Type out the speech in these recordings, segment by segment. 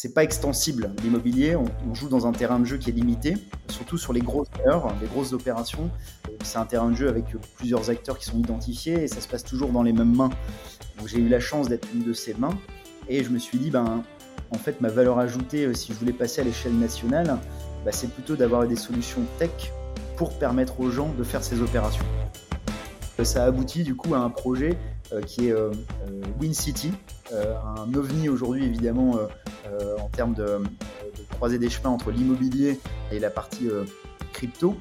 c'est pas extensible l'immobilier. On, joue dans un terrain de jeu qui est limité, surtout sur les grosses heures, les grosses opérations. C'est un terrain de jeu avec plusieurs acteurs qui sont identifiés et ça se passe toujours dans les mêmes mains. j'ai eu la chance d'être une de ces mains et je me suis dit, ben, en fait, ma valeur ajoutée, euh, si je voulais passer à l'échelle nationale, ben, c'est plutôt d'avoir des solutions tech pour permettre aux gens de faire ces opérations. Ça aboutit du coup à un projet euh, qui est euh, Win City, un ovni aujourd'hui évidemment en termes de, de croiser des chemins entre l'immobilier et la partie crypto.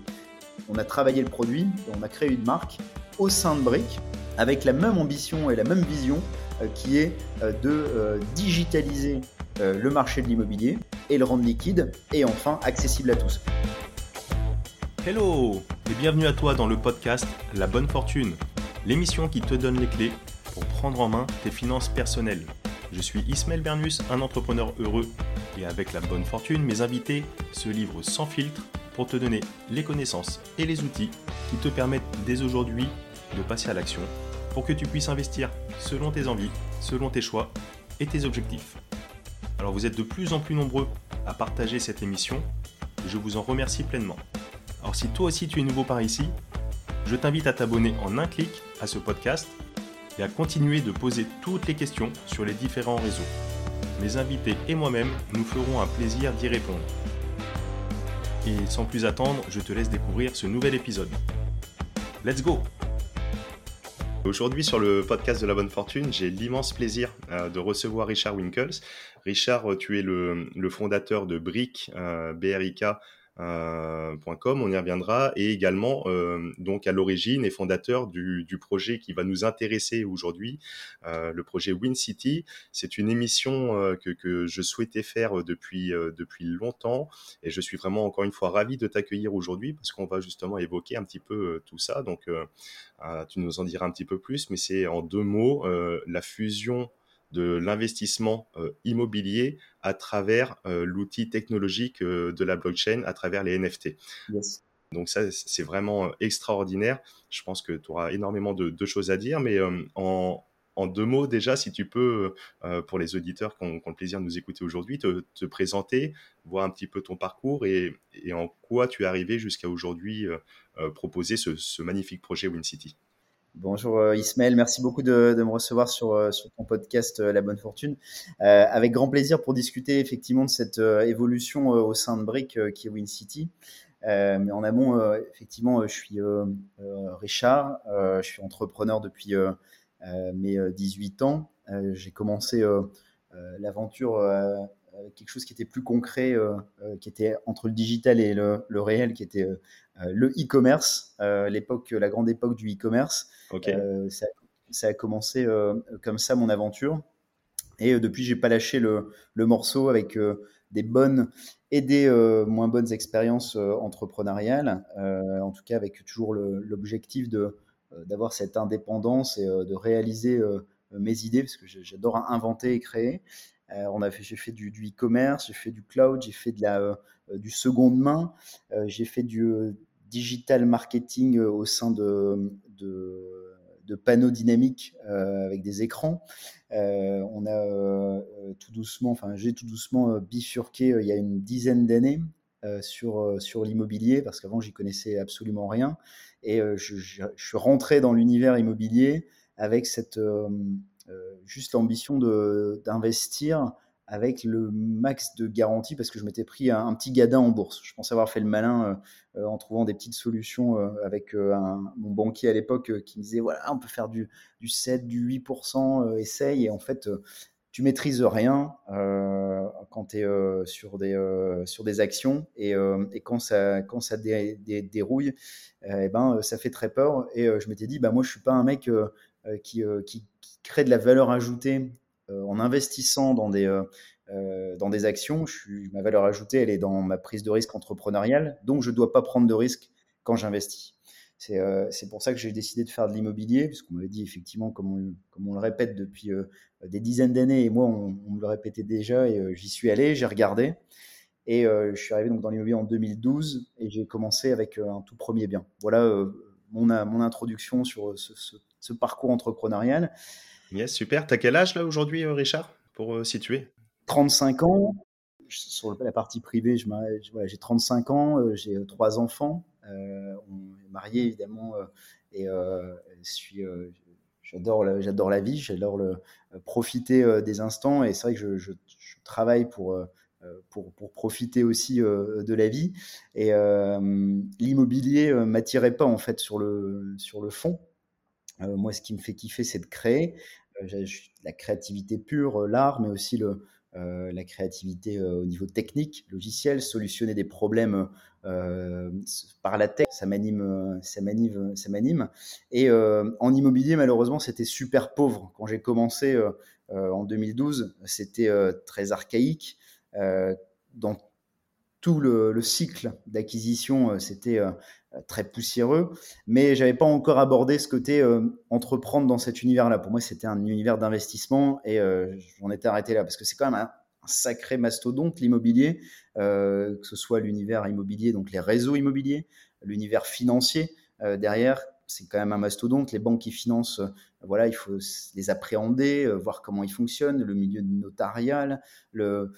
On a travaillé le produit, on a créé une marque au sein de Brick avec la même ambition et la même vision euh, qui est euh, de euh, digitaliser le marché de l'immobilier et le rendre liquide et enfin accessible à tous. Hello et bienvenue à toi dans le podcast La Bonne Fortune, l'émission qui te donne les clés pour prendre en main tes finances personnelles. Je suis Ismaël Bernus, un entrepreneur heureux et avec la bonne fortune, mes invités se livrent sans filtre pour te donner les connaissances et les outils qui te permettent dès aujourd'hui de passer à l'action pour que tu puisses investir selon tes envies, selon tes choix et tes objectifs. Alors vous êtes de plus en plus nombreux à partager cette émission et je vous en remercie pleinement. Alors si toi aussi tu es nouveau par ici, je t'invite à t'abonner en un clic à ce podcast et à continuer de poser toutes les questions sur les différents réseaux. Mes invités et moi-même nous ferons un plaisir d'y répondre. Et sans plus attendre, je te laisse découvrir ce nouvel épisode. Let's go Aujourd'hui, sur le podcast de la bonne fortune, j'ai l'immense plaisir euh, de recevoir Richard Winkles. Richard, euh, tu es le, fondateur de BRIC, euh, BRIK, .com, on y reviendra, et également euh, donc à l'origine et fondateur du, du, projet qui va nous intéresser aujourd'hui, euh, le projet Win City. C'est une émission euh, que, que, je souhaitais faire depuis depuis longtemps, et je suis vraiment encore une fois ravi de t'accueillir aujourd'hui parce qu'on va justement évoquer un petit peu tout ça. Donc tu nous en diras un petit peu plus, mais c'est en deux mots la fusion de l'investissement euh, immobilier à travers euh, l'outil technologique euh, de la blockchain, à travers les NFT. Donc ça, c'est vraiment extraordinaire. Je pense que tu auras énormément de, choses à dire, mais en, deux mots déjà, si tu peux, pour les auditeurs qui ont, le plaisir de nous écouter aujourd'hui, te, présenter, voir un petit peu ton parcours et, en quoi tu es arrivé jusqu'à aujourd'hui proposer ce, ce magnifique projet WinCity. Bonjour euh, Ismaël, merci beaucoup de, me recevoir sur, euh, ton podcast euh, La Bonne Fortune. avec grand plaisir pour discuter effectivement de cette évolution au sein de Brick qui est Win City. mais en amont, effectivement, je suis Richard, je suis entrepreneur depuis mes 18 ans. J'ai commencé l'aventure avec quelque chose qui était plus concret, qui était entre le digital et le, le réel, qui était le e-commerce, euh, l'époque, la grande époque du e-commerce. Euh, ça, a commencé comme ça mon aventure. Et depuis, j'ai pas lâché le, morceau avec des bonnes et des moins bonnes expériences entrepreneuriales. en tout cas, avec toujours l'objectif de d'avoir cette indépendance et de réaliser mes idées parce que j'adore inventer et créer. on a fait, j'ai fait du, e-commerce, j'ai fait du cloud, j'ai fait de la, du seconde main, j'ai fait du, digital marketing euh, au sein de, de, panneaux dynamiques euh, avec des écrans. Euh, on a tout doucement, enfin j'ai tout doucement bifurqué il y a une dizaine d'années sur, sur l'immobilier parce qu'avant j'y connaissais absolument rien et je, suis rentré dans l'univers immobilier avec cette juste l'ambition d'investir avec le max de garantie parce que je m'étais pris un, petit gadin en bourse. Je pensais avoir fait le malin euh, euh, en trouvant des petites solutions euh, avec mon banquier à l'époque qui me disait voilà, on peut faire du, du 7, du 8%, essaye. Et en fait, tu maîtrises rien quand tu es sur, des, actions et, quand ça, quand ça dérouille, eh ben, ça fait très peur. Et je m'étais dit, bah, moi, je suis pas un mec qui, crée de la valeur ajoutée en investissant dans des, euh, euh, actions, ma valeur ajoutée, elle est dans ma prise de risque entrepreneuriale, donc je ne dois pas prendre de risque quand j'investis. C'est pour ça que j'ai décidé de faire de l'immobilier, puisqu'on m'avait dit effectivement, comme on, le répète depuis des dizaines d'années, et moi on, me le répétait déjà, et j'y suis allé, j'ai regardé, et je suis arrivé donc dans l'immobilier en 2012, et j'ai commencé avec un tout premier bien. Voilà mon, introduction sur ce parcours entrepreneurial. Yes, super. T'as quel âge là aujourd'hui, euh, Richard, pour euh, situer? 35 ans. sur la partie privée, j'ai 35 ans, j'ai trois enfants, on est mariés évidemment, et suis j'adore la vie, j'adore profiter des instants et c'est vrai que je, travaille pour profiter aussi de la vie. Et l'immobilier m'attirait pas en fait sur le fond. Moi, ce qui me fait kiffer, c'est de créer. la créativité pure, l'art, mais aussi la créativité au niveau technique, logiciel, solutionner des problèmes par la tech, ça m'anime, ça m'anime, ça m'anime. Et en immobilier, malheureusement, c'était super pauvre. Quand j'ai commencé en 2012, c'était très archaïque. dans tout le, cycle d'acquisition, c'était très poussiéreux, mais j'avais pas encore abordé ce côté entreprendre dans cet univers-là. Pour moi, c'était un univers d'investissement et j'en étais arrêté là parce que c'est quand même un, sacré mastodonte, l'immobilier, euh, que ce soit l'univers immobilier, donc les réseaux immobiliers, l'univers financier euh, derrière. C'est quand même un mastodonte. Les banques qui financent, euh, voilà, il faut les appréhender, voir comment ils fonctionnent, le milieu notarial, le,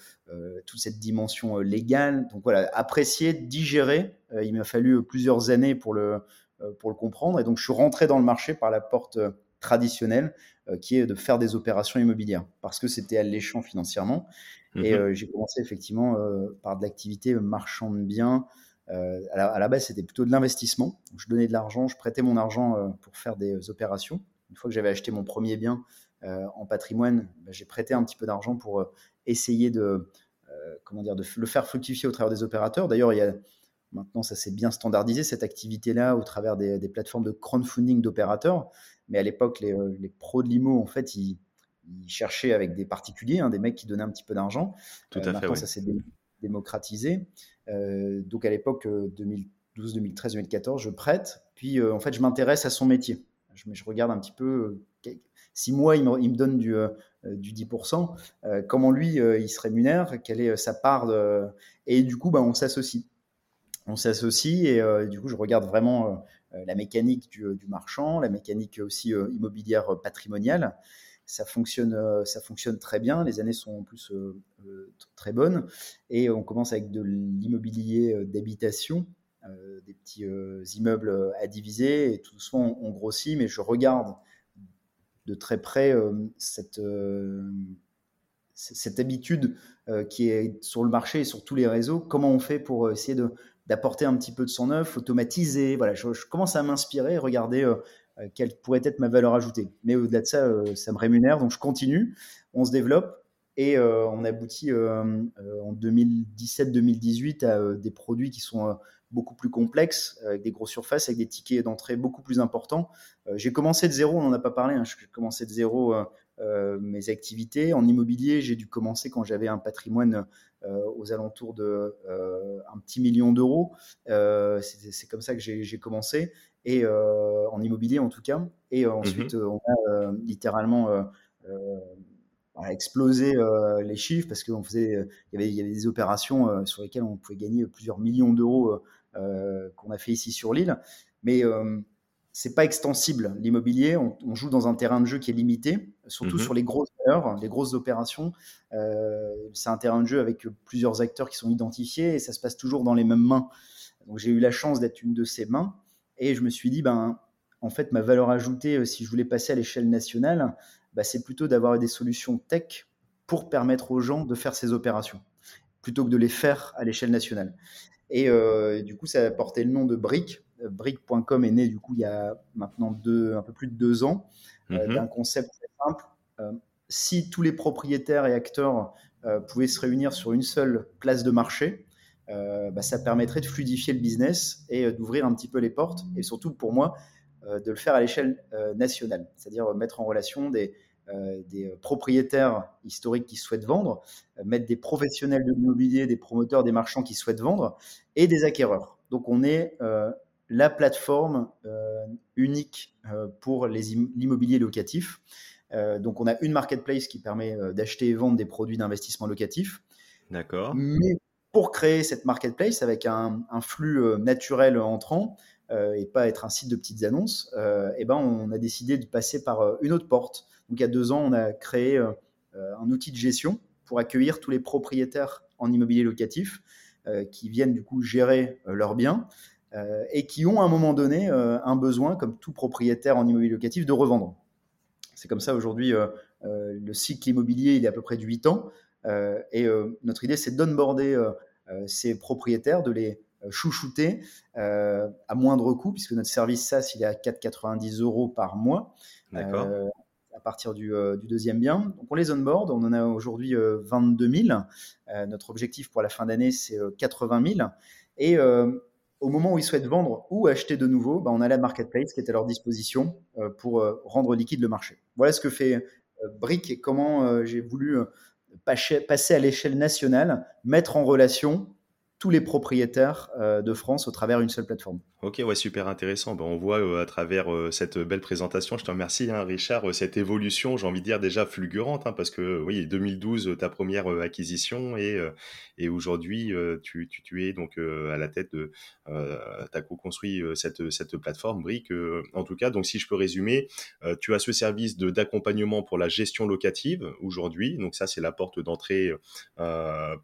toute cette dimension légale. Donc voilà, apprécier, digérer. il m'a fallu plusieurs années pour le, pour le comprendre. Et donc je suis rentré dans le marché par la porte traditionnelle, qui est de faire des opérations immobilières, parce que c'était alléchant financièrement. Et mmh j'ai commencé effectivement par de l'activité marchand de biens. À, la, base, c'était plutôt de l'investissement. Je donnais de l'argent, je prêtais mon argent pour faire des opérations. Une fois que j'avais acheté mon premier bien en patrimoine, bah, j'ai prêté un petit peu d'argent pour essayer de, comment dire, de le faire fructifier au travers des opérateurs. D'ailleurs, il y a Maintenant, ça s'est bien standardisé, cette activité-là, au travers des, plateformes de crowdfunding d'opérateurs. Mais à l'époque, les, pros de l'IMO, en fait, ils, ils cherchaient avec des particuliers, hein, des mecs qui donnaient un petit peu d'argent. Tout à euh, maintenant, ça s'est démocratisé. Euh, donc à l'époque 2012, 2013, 2014, je prête. Puis euh, en fait, je m'intéresse à son métier. Je, je, regarde un petit peu. si moi, il me, donne du, du 10%, comment lui, il se rémunère, quelle est sa part. Et du coup, bah, on s'associe. On s'associe et du coup, je regarde vraiment la mécanique du, marchand, la mécanique aussi immobilière patrimoniale ça fonctionne, euh, ça fonctionne très bien. Les années sont en plus euh, euh, très bonnes. Et on commence avec de l'immobilier d'habitation, des petits immeubles à diviser. Et tout doucement, on, grossit. Mais je regarde de très près cette, cette habitude qui est sur le marché et sur tous les réseaux. Comment on fait pour essayer d'apporter un petit peu de son neuf, automatiser? Voilà, je, commence à m'inspirer, regarder quelle pourrait être ma valeur ajoutée. Mais au-delà de ça, euh, ça me rémunère, donc je continue, on se développe et euh, on aboutit en 2017-2018 à des produits qui sont beaucoup plus complexes, avec des grosses surfaces, avec des tickets d'entrée beaucoup plus importants. j'ai commencé de zéro, on n'en a pas parlé, hein, j'ai commencé de zéro mes activités. En immobilier, j'ai dû commencer quand j'avais un patrimoine aux alentours de un petit million d'euros. c'est comme ça que j'ai commencé et euh, en immobilier en tout cas. Et euh, ensuite, mmh on a euh, littéralement explosé les chiffres parce qu'on faisait, il y, avait, il y avait des opérations sur lesquelles on pouvait gagner plusieurs millions d'euros qu'on a fait ici sur l'île. Mais c'est pas extensible l'immobilier. On, joue dans un terrain de jeu qui est limité, surtout mmh sur les grosses heures, les grosses opérations. c'est un terrain de jeu avec plusieurs acteurs qui sont identifiés et ça se passe toujours dans les mêmes mains. Donc j'ai eu la chance d'être une de ces mains. Et je me suis dit, ben, en fait, ma valeur ajoutée, euh, si je voulais passer à l'échelle nationale, ben, c'est plutôt d'avoir des solutions tech pour permettre aux gens de faire ces opérations, plutôt que de les faire à l'échelle nationale. Et euh, du coup, ça a porté le nom de Brick. Euh, Brick.com est né du coup il y a maintenant deux, un peu plus de deux ans mhm. d'un concept très simple. si tous les propriétaires et acteurs pouvaient se réunir sur une seule place de marché, euh, bah, ça permettrait de fluidifier le business et euh, d'ouvrir un petit peu les portes. Et surtout pour moi, euh, de le faire à l'échelle nationale, c'est-à-dire mettre en relation des, des propriétaires historiques qui souhaitent vendre, mettre des professionnels de l'immobilier, des promoteurs, des marchands qui souhaitent vendre, et des acquéreurs. Donc on est la plateforme unique pour l'immobilier locatif. donc on a une marketplace qui permet d'acheter et vendre des produits d'investissement locatif. D'accord. Mais pour créer cette marketplace avec un, flux euh, naturel entrant euh, et pas être un site de petites annonces, euh, eh ben on a décidé de passer par une autre porte. Donc il y a deux ans, on a créé un outil de gestion pour accueillir tous les propriétaires en immobilier locatif qui viennent du coup gérer leurs biens et qui ont à un moment donné un besoin, comme tout propriétaire en immobilier locatif, de revendre. C'est comme ça aujourd'hui, le cycle immobilier, il est à peu près de 8 ans. Et notre idée, c'est d'onboarder ces propriétaires, de les chouchouter à moindre coût, puisque notre service SaaS, il est à 4,90 euros par mois. D'accord à partir euh, du, deuxième bien. Donc on les onboard, on en a aujourd'hui 22 euh, 000. Euh, notre objectif pour la fin d'année, c'est 80 000. Et au moment où ils souhaitent vendre ou acheter de nouveau, bah, on a la marketplace qui est à leur disposition pour rendre liquide le marché. Voilà ce que fait Brick et comment j'ai voulu passer à l'échelle nationale, mettre en relation tous les propriétaires de France au travers d'une seule plateforme. Ok, ouais, super intéressant. Ben, on voit euh, à travers euh, cette belle présentation, je te remercie, hein, Richard, euh, cette évolution, j'ai envie de dire déjà fulgurante, hein, parce que oui, 2012, ta première acquisition, et, et aujourd'hui, tu, tu, es donc à la tête de, tu as co-construit cette, cette plateforme Brick. en tout cas, donc si je peux résumer, tu as ce service d'accompagnement pour la gestion locative aujourd'hui, donc ça c'est la porte d'entrée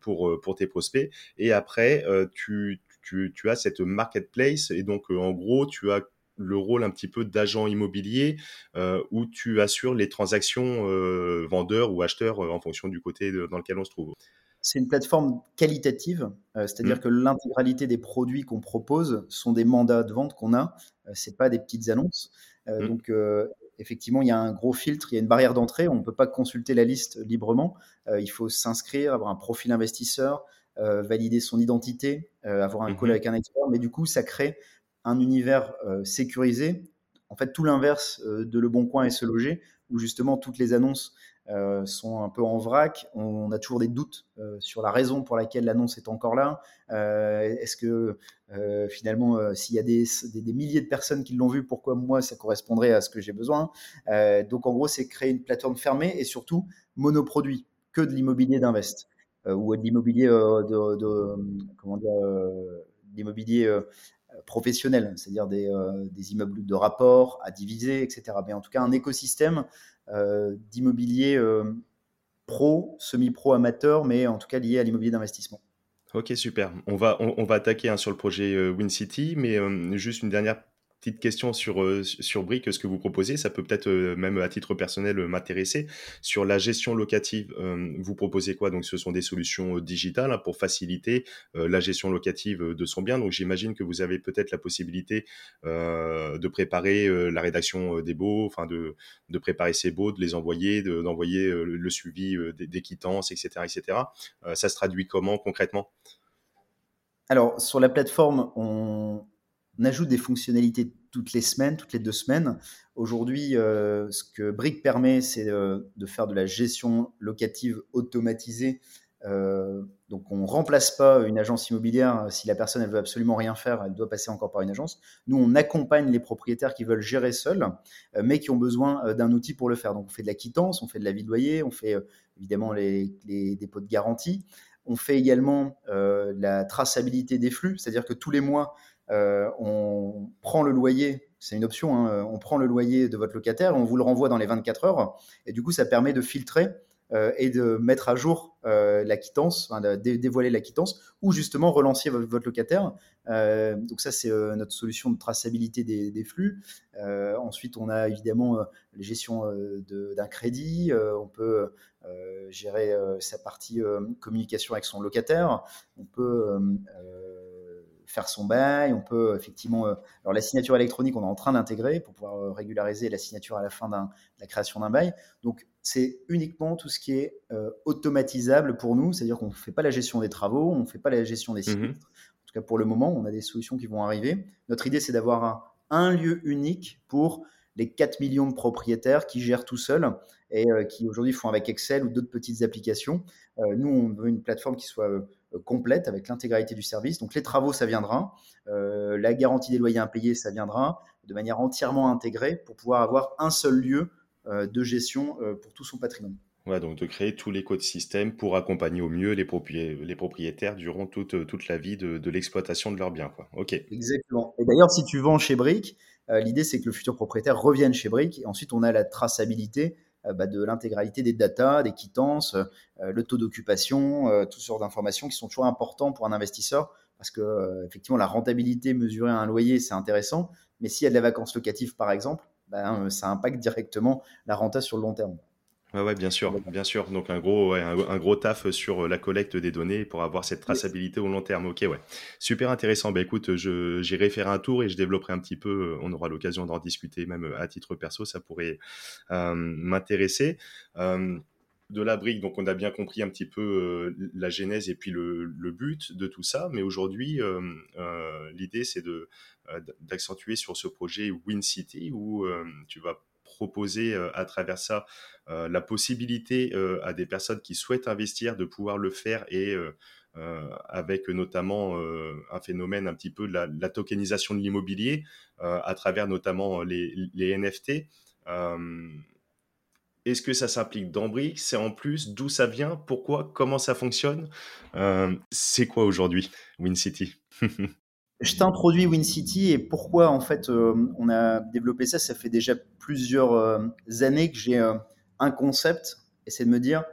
pour, pour tes prospects, et après, tu tu, as cette marketplace et donc euh, en gros, tu as le rôle un petit peu d'agent immobilier euh, où tu assures les transactions euh, vendeurs ou acheteurs en fonction du côté dans lequel on se trouve. C'est une plateforme qualitative, c'est-à-dire mmh. que l'intégralité des produits qu'on propose sont des mandats de vente qu'on a, c'est pas des petites annonces. Mmh. Donc effectivement, il y a un gros filtre, il y a une barrière d'entrée, on ne peut pas consulter la liste librement, il faut s'inscrire, avoir un profil investisseur, euh, valider son identité, euh, avoir un call mhm. avec un expert, mais du coup, ça crée un univers euh, sécurisé. En fait, tout l'inverse de Le Bon Coin et Se Loger, où justement toutes les annonces sont un peu en vrac. On, a toujours des doutes sur la raison pour laquelle l'annonce est encore là. Est-ce que finalement, s'il y a des, des, milliers de personnes qui l'ont vu, pourquoi moi ça correspondrait à ce que j'ai besoin? Donc en gros, c'est créer une plateforme fermée et surtout monoproduit, que de l'immobilier d'invest. Euh, ou de l'immobilier euh, de, comment dire, euh, l'immobilier professionnel, c'est-à-dire des, des, immeubles de rapport à diviser, etc. Mais en tout cas, un écosystème d'immobilier pro, semi-pro, amateur, mais en tout cas lié à l'immobilier d'investissement. Ok, super. On va, on, va attaquer hein, sur le projet WinCity, mais juste une dernière petite question sur, euh, sur Brick, ce que vous proposez, ça peut peut-être euh, même à titre personnel euh, m'intéresser. Sur la gestion locative, vous proposez quoi? Donc ce sont des solutions digitales hein, pour faciliter la gestion locative de son bien. Donc j'imagine que vous avez peut-être la possibilité de préparer la rédaction des baux, enfin de, de préparer ces baux, de les envoyer, d'envoyer le suivi des, quittances, etc. etc. ça se traduit comment concrètement? Alors, sur la plateforme, on, on ajoute des fonctionnalités toutes les semaines, toutes les deux semaines. Aujourd'hui, euh, ce que Brick permet, c'est euh, de faire de la gestion locative automatisée. Euh, donc, on ne remplace pas une agence immobilière. Si la personne elle veut absolument rien faire, elle doit passer encore par une agence. Nous, on accompagne les propriétaires qui veulent gérer seuls, mais qui ont besoin d'un outil pour le faire. Donc, on fait de la quittance, on fait de la vie de loyer, on fait évidemment les, dépôts de garantie. On fait également la traçabilité des flux, c'est-à-dire que tous les mois, on prend le loyer, c'est une option, hein, euh, on prend le loyer de votre locataire, on vous le renvoie dans les 24 heures, et du coup, ça permet de filtrer euh, et de mettre à jour la quittance, dévoiler la quittance, ou justement relancer votre, locataire. donc ça, c'est notre solution de traçabilité des, flux. ensuite, on a évidemment la gestion d'un crédit, on peut gérer sa partie communication avec son locataire, on peut faire son bail. On peut effectivement. Euh, alors, la signature électronique, on est en train d'intégrer pour pouvoir euh, régulariser la signature à la fin de la création d'un bail. Donc, c'est uniquement tout ce qui est euh, automatisable pour nous, c'est-à-dire qu'on ne fait pas la gestion des travaux, on ne fait pas la gestion des sites. Mmh en tout cas, pour le moment, on a des solutions qui vont arriver. Notre idée, c'est d'avoir un, lieu unique pour les 4 millions de propriétaires qui gèrent tout seuls et qui aujourd'hui font avec Excel ou d'autres petites applications. nous, on veut une plateforme qui soit complète avec l'intégralité du service. Donc les travaux, ça viendra. Euh, la garantie des loyers impayés, ça viendra de manière entièrement intégrée pour pouvoir avoir un seul lieu euh, de gestion pour tout son patrimoine. Ouais, donc de créer tout l'écosystème pour accompagner au mieux les, propriétaires durant toute, toute la vie de, l'exploitation de leurs biens. Quoi. Ok. Exactement. Et d'ailleurs, si tu vends chez Brick, l'idée c'est que le futur propriétaire revienne chez Brick et ensuite on a la traçabilité bah, de l'intégralité des datas, des quittances, le taux d'occupation, toutes sortes d'informations qui sont toujours importants pour un investisseur parce que effectivement la rentabilité mesurée à un loyer c'est intéressant, mais s'il y a de la vacances locatives par exemple, ben, ça impacte directement la renta sur le long terme. Ouais, bien sûr, bien sûr. Donc un gros, un, gros taf sur euh, la collecte des données pour avoir cette traçabilité au long terme. Ok, ouais, super intéressant. Ben écoute, j'irai faire un tour et je développerai un petit peu. Euh, on aura l'occasion d'en discuter, même euh, à titre perso, ça pourrait m'intéresser. de la brique, donc on a bien compris un petit peu la genèse et puis le, but de tout ça. Mais aujourd'hui, l'idée c'est de d'accentuer sur ce projet Win City où tu vas proposer à travers ça euh, la possibilité euh, à des personnes qui souhaitent investir de pouvoir le faire et euh, avec notamment un phénomène un petit peu de la, tokenisation de l'immobilier à travers notamment les, les NFT. Est-ce que ça s'implique dans Brick C'est en plus D'où ça vient? Pourquoi? Comment ça fonctionne? C'est quoi aujourd'hui WinCity? Je t'introduis WinCity et pourquoi en fait on a développé ça. Ça fait déjà plusieurs années que j'ai un concept et c'est de me dire,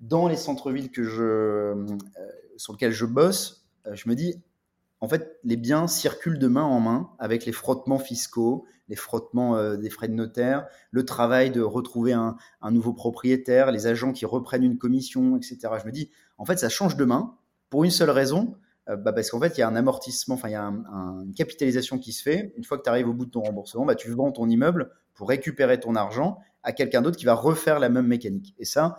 dans les centres-villes que je, euh, sur lesquels je bosse, euh, je me dis, en fait, les biens circulent de main en main avec les frottements fiscaux, les frottements euh, des frais de notaire, le travail de retrouver un, nouveau propriétaire, les agents qui reprennent une commission, etc. Je me dis, en fait, ça change de main pour une seule raison, bah, parce qu'en fait, il y a un amortissement, enfin, il y a une capitalisation qui se fait. Une fois que tu arrives au bout de ton remboursement, bah, tu vends ton immeuble pour récupérer ton argent à quelqu'un d'autre qui va refaire la même mécanique. Et ça,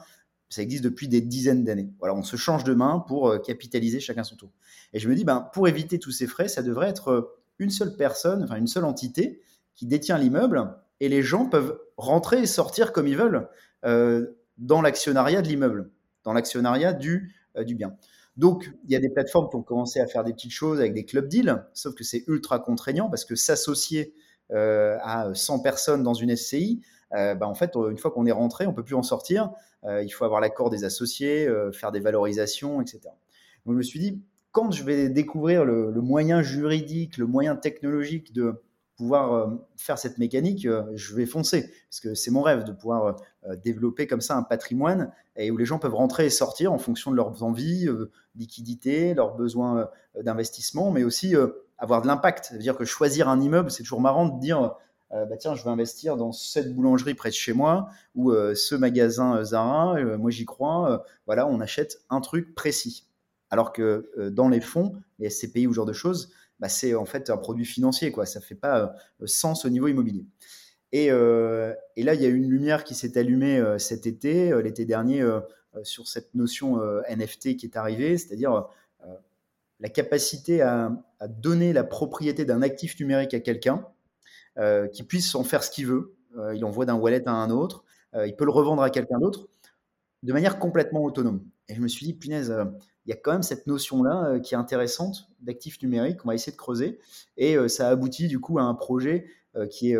ça existe depuis des dizaines d'années. Voilà, on se change de main pour euh, capitaliser chacun son tour. Et je me dis, ben, pour éviter tous ces frais, ça devrait être euh, une seule personne, enfin une seule entité qui détient l'immeuble et les gens peuvent rentrer et sortir comme ils veulent euh, dans l'actionnariat de l'immeuble, dans l'actionnariat du, du bien. Donc, il y a des plateformes qui ont commencé à faire des petites choses avec des club deals, sauf que c'est ultra contraignant parce que s'associer à 100 personnes dans une SCI, euh, bah, en fait, une fois qu'on est rentré, on peut plus en sortir. Euh, il faut avoir l'accord des associés, euh, faire des valorisations, etc. Donc, je me suis dit, quand je vais découvrir le, moyen juridique, le moyen technologique de pouvoir faire cette mécanique, je vais foncer. Parce que c'est mon rêve de pouvoir développer comme ça un patrimoine et où les gens peuvent rentrer et sortir en fonction de leurs envies, liquidité, leurs besoins d'investissement, mais aussi avoir de l'impact. C'est-à-dire que choisir un immeuble, c'est toujours marrant de dire euh, bah tiens, je vais investir dans cette boulangerie près de chez moi ou euh, ce magasin euh, Zara, moi j'y crois. voilà, on achète un truc précis. Alors que dans les fonds, les SCPI ou ce genre de choses, bah, c'est en fait un produit financier, quoi. Ça fait pas sens au niveau immobilier. Et, et, là, il y a une lumière qui s'est allumée cet été, l'été dernier, sur cette notion NFT qui est arrivée, c'est-à-dire la capacité à, donner la propriété d'un actif numérique à quelqu'un euh, qui puisse en faire ce qu'il veut. Euh, il envoie d'un wallet à un autre, euh, il peut le revendre à quelqu'un d'autre de manière complètement autonome. Et je me suis dit, punaise, il y a quand même cette notion-là qui est intéressante d'actifs numériques, on va essayer de creuser. Et ça aboutit du coup à un projet qui est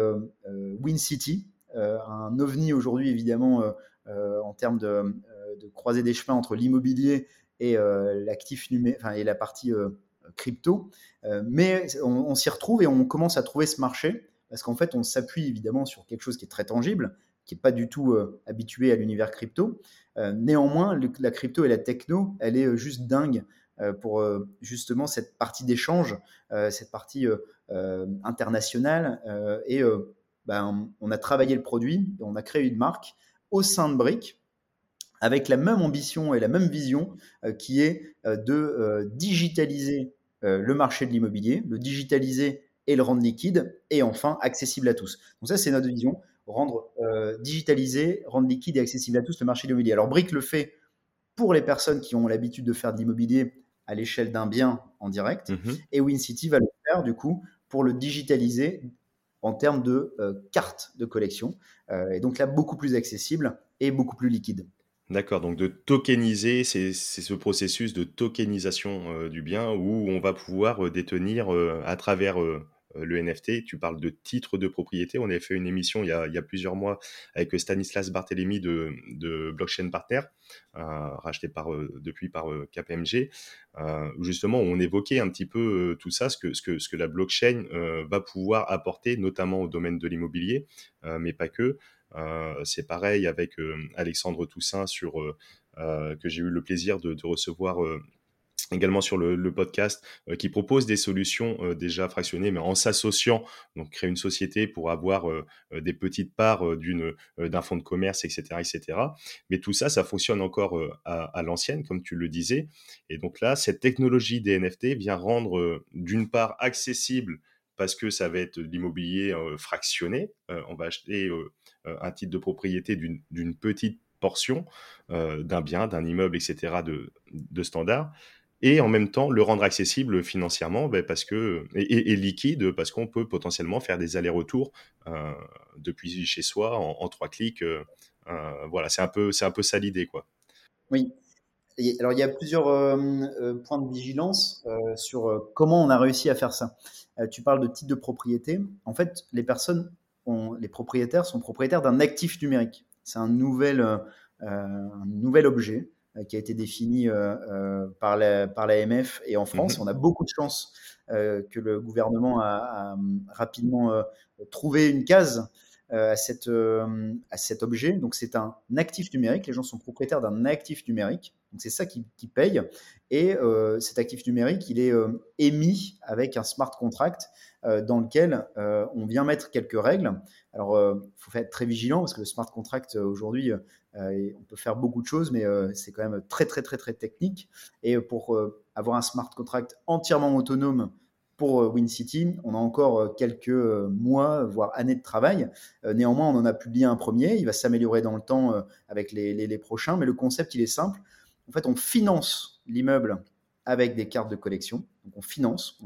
Win City, un ovni aujourd'hui évidemment en termes de, de croiser des chemins entre l'immobilier et l'actif numérique, et la partie crypto. mais on s'y retrouve et on commence à trouver ce marché parce qu'en fait, on s'appuie évidemment sur quelque chose qui est très tangible, qui n'est pas du tout euh, habitué à l'univers crypto. Euh, néanmoins, la crypto et la techno, elle est euh, juste dingue pour justement cette partie d'échange, cette partie internationale. et ben, on a travaillé le produit, on a créé une marque au sein de Brick, avec la même ambition et la même vision qui est de digitaliser le marché de l'immobilier, de digitaliser et le rendre liquide et enfin accessible à tous. Donc ça, c'est notre vision, rendre euh, digitalisé, rendre liquide et accessible à tous le marché de l'immobilier. Alors Brick le fait pour les personnes qui ont l'habitude de faire de l'immobilier à l'échelle d'un bien en direct, mhm. et WinCity va le faire du coup pour le digitaliser en termes de euh, carte de collection, euh, et donc là beaucoup plus accessible et beaucoup plus liquide. D'accord, donc de tokeniser, c'est ce processus de tokenisation du bien où on va pouvoir détenir à travers le NFT, tu parles de titre de propriété. On avait fait une émission il y a, plusieurs mois avec Stanislas Barthélémy de, Blockchain Partner, euh, racheté par, euh, depuis par KPMG, où justement on évoquait un petit peu tout ça, ce que, la blockchain va pouvoir apporter, notamment au domaine de l'immobilier, mais pas que. c'est pareil avec Alexandre Toussaint sur que j'ai eu le plaisir de, de recevoir également sur le, podcast euh, qui propose des solutions euh, déjà fractionnées mais en s'associant donc créer une société pour avoir euh, des petites parts d'une d'un fonds de commerce etc etc mais tout ça ça fonctionne encore à, l'ancienne comme tu le disais et donc là cette technologie des NFT vient rendre d'une part accessible parce que ça va être de l'immobilier fractionné on va acheter un titre de propriété d'une petite portion d'un bien, d'un immeuble, etc., de, de standard, et en même temps le rendre accessible financièrement ben, parce que, et, liquide parce qu'on peut potentiellement faire des allers-retours euh, depuis chez soi en, trois clics. Euh, euh, voilà, c'est un peu, un peu ça l'idée. Oui. alors il y a plusieurs points de vigilance sur comment on a réussi à faire ça. tu parles de titre de propriété. En fait, les personnes, les propriétaires sont propriétaires d'un actif numérique. C'est un nouvel, un nouvel objet qui a été défini euh, euh, par l'AMF et en France. Mhm. On a beaucoup de chance que le gouvernement a, rapidement trouvé une case à, cette, à cet objet. Donc c'est un actif numérique, les gens sont propriétaires d'un actif numérique, donc c'est ça qui, qui, paye. Et cet actif numérique, il est émis avec un smart contract dans lequel on vient mettre quelques règles. Alors il faut être très vigilant parce que le smart contract aujourd'hui, euh, on peut faire beaucoup de choses, mais euh, c'est quand même très, très, très, très technique. Et pour euh, avoir un smart contract entièrement autonome pour WinCity, on a encore quelques mois, voire années de travail. néanmoins, on en a publié un premier. Il va s'améliorer dans le temps avec les, prochains. Mais le concept, il est simple. En fait, on finance l'immeuble avec des cartes de collection. Donc, on finance.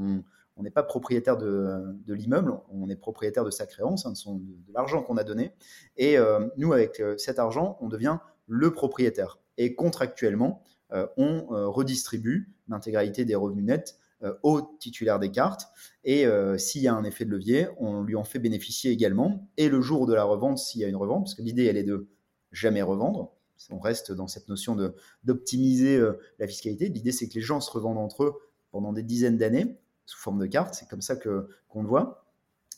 N'est pas propriétaire de, l'immeuble, on est propriétaire de sa créance, hein, de, de l'argent qu'on a donné. Et nous, avec cet argent, on devient le propriétaire. Et contractuellement, euh, on euh, redistribue l'intégralité des revenus nets euh, au titulaire des cartes. Et s'il y a un effet de levier, on lui en fait bénéficier également. Et le jour de la revente, s'il y a une revente, parce que l'idée, elle est de jamais revendre. On reste dans cette notion d'optimiser la fiscalité. L'idée, c'est que les gens se revendent entre eux pendant des dizaines d'années sous forme de cartes. C'est comme ça qu'on le voit.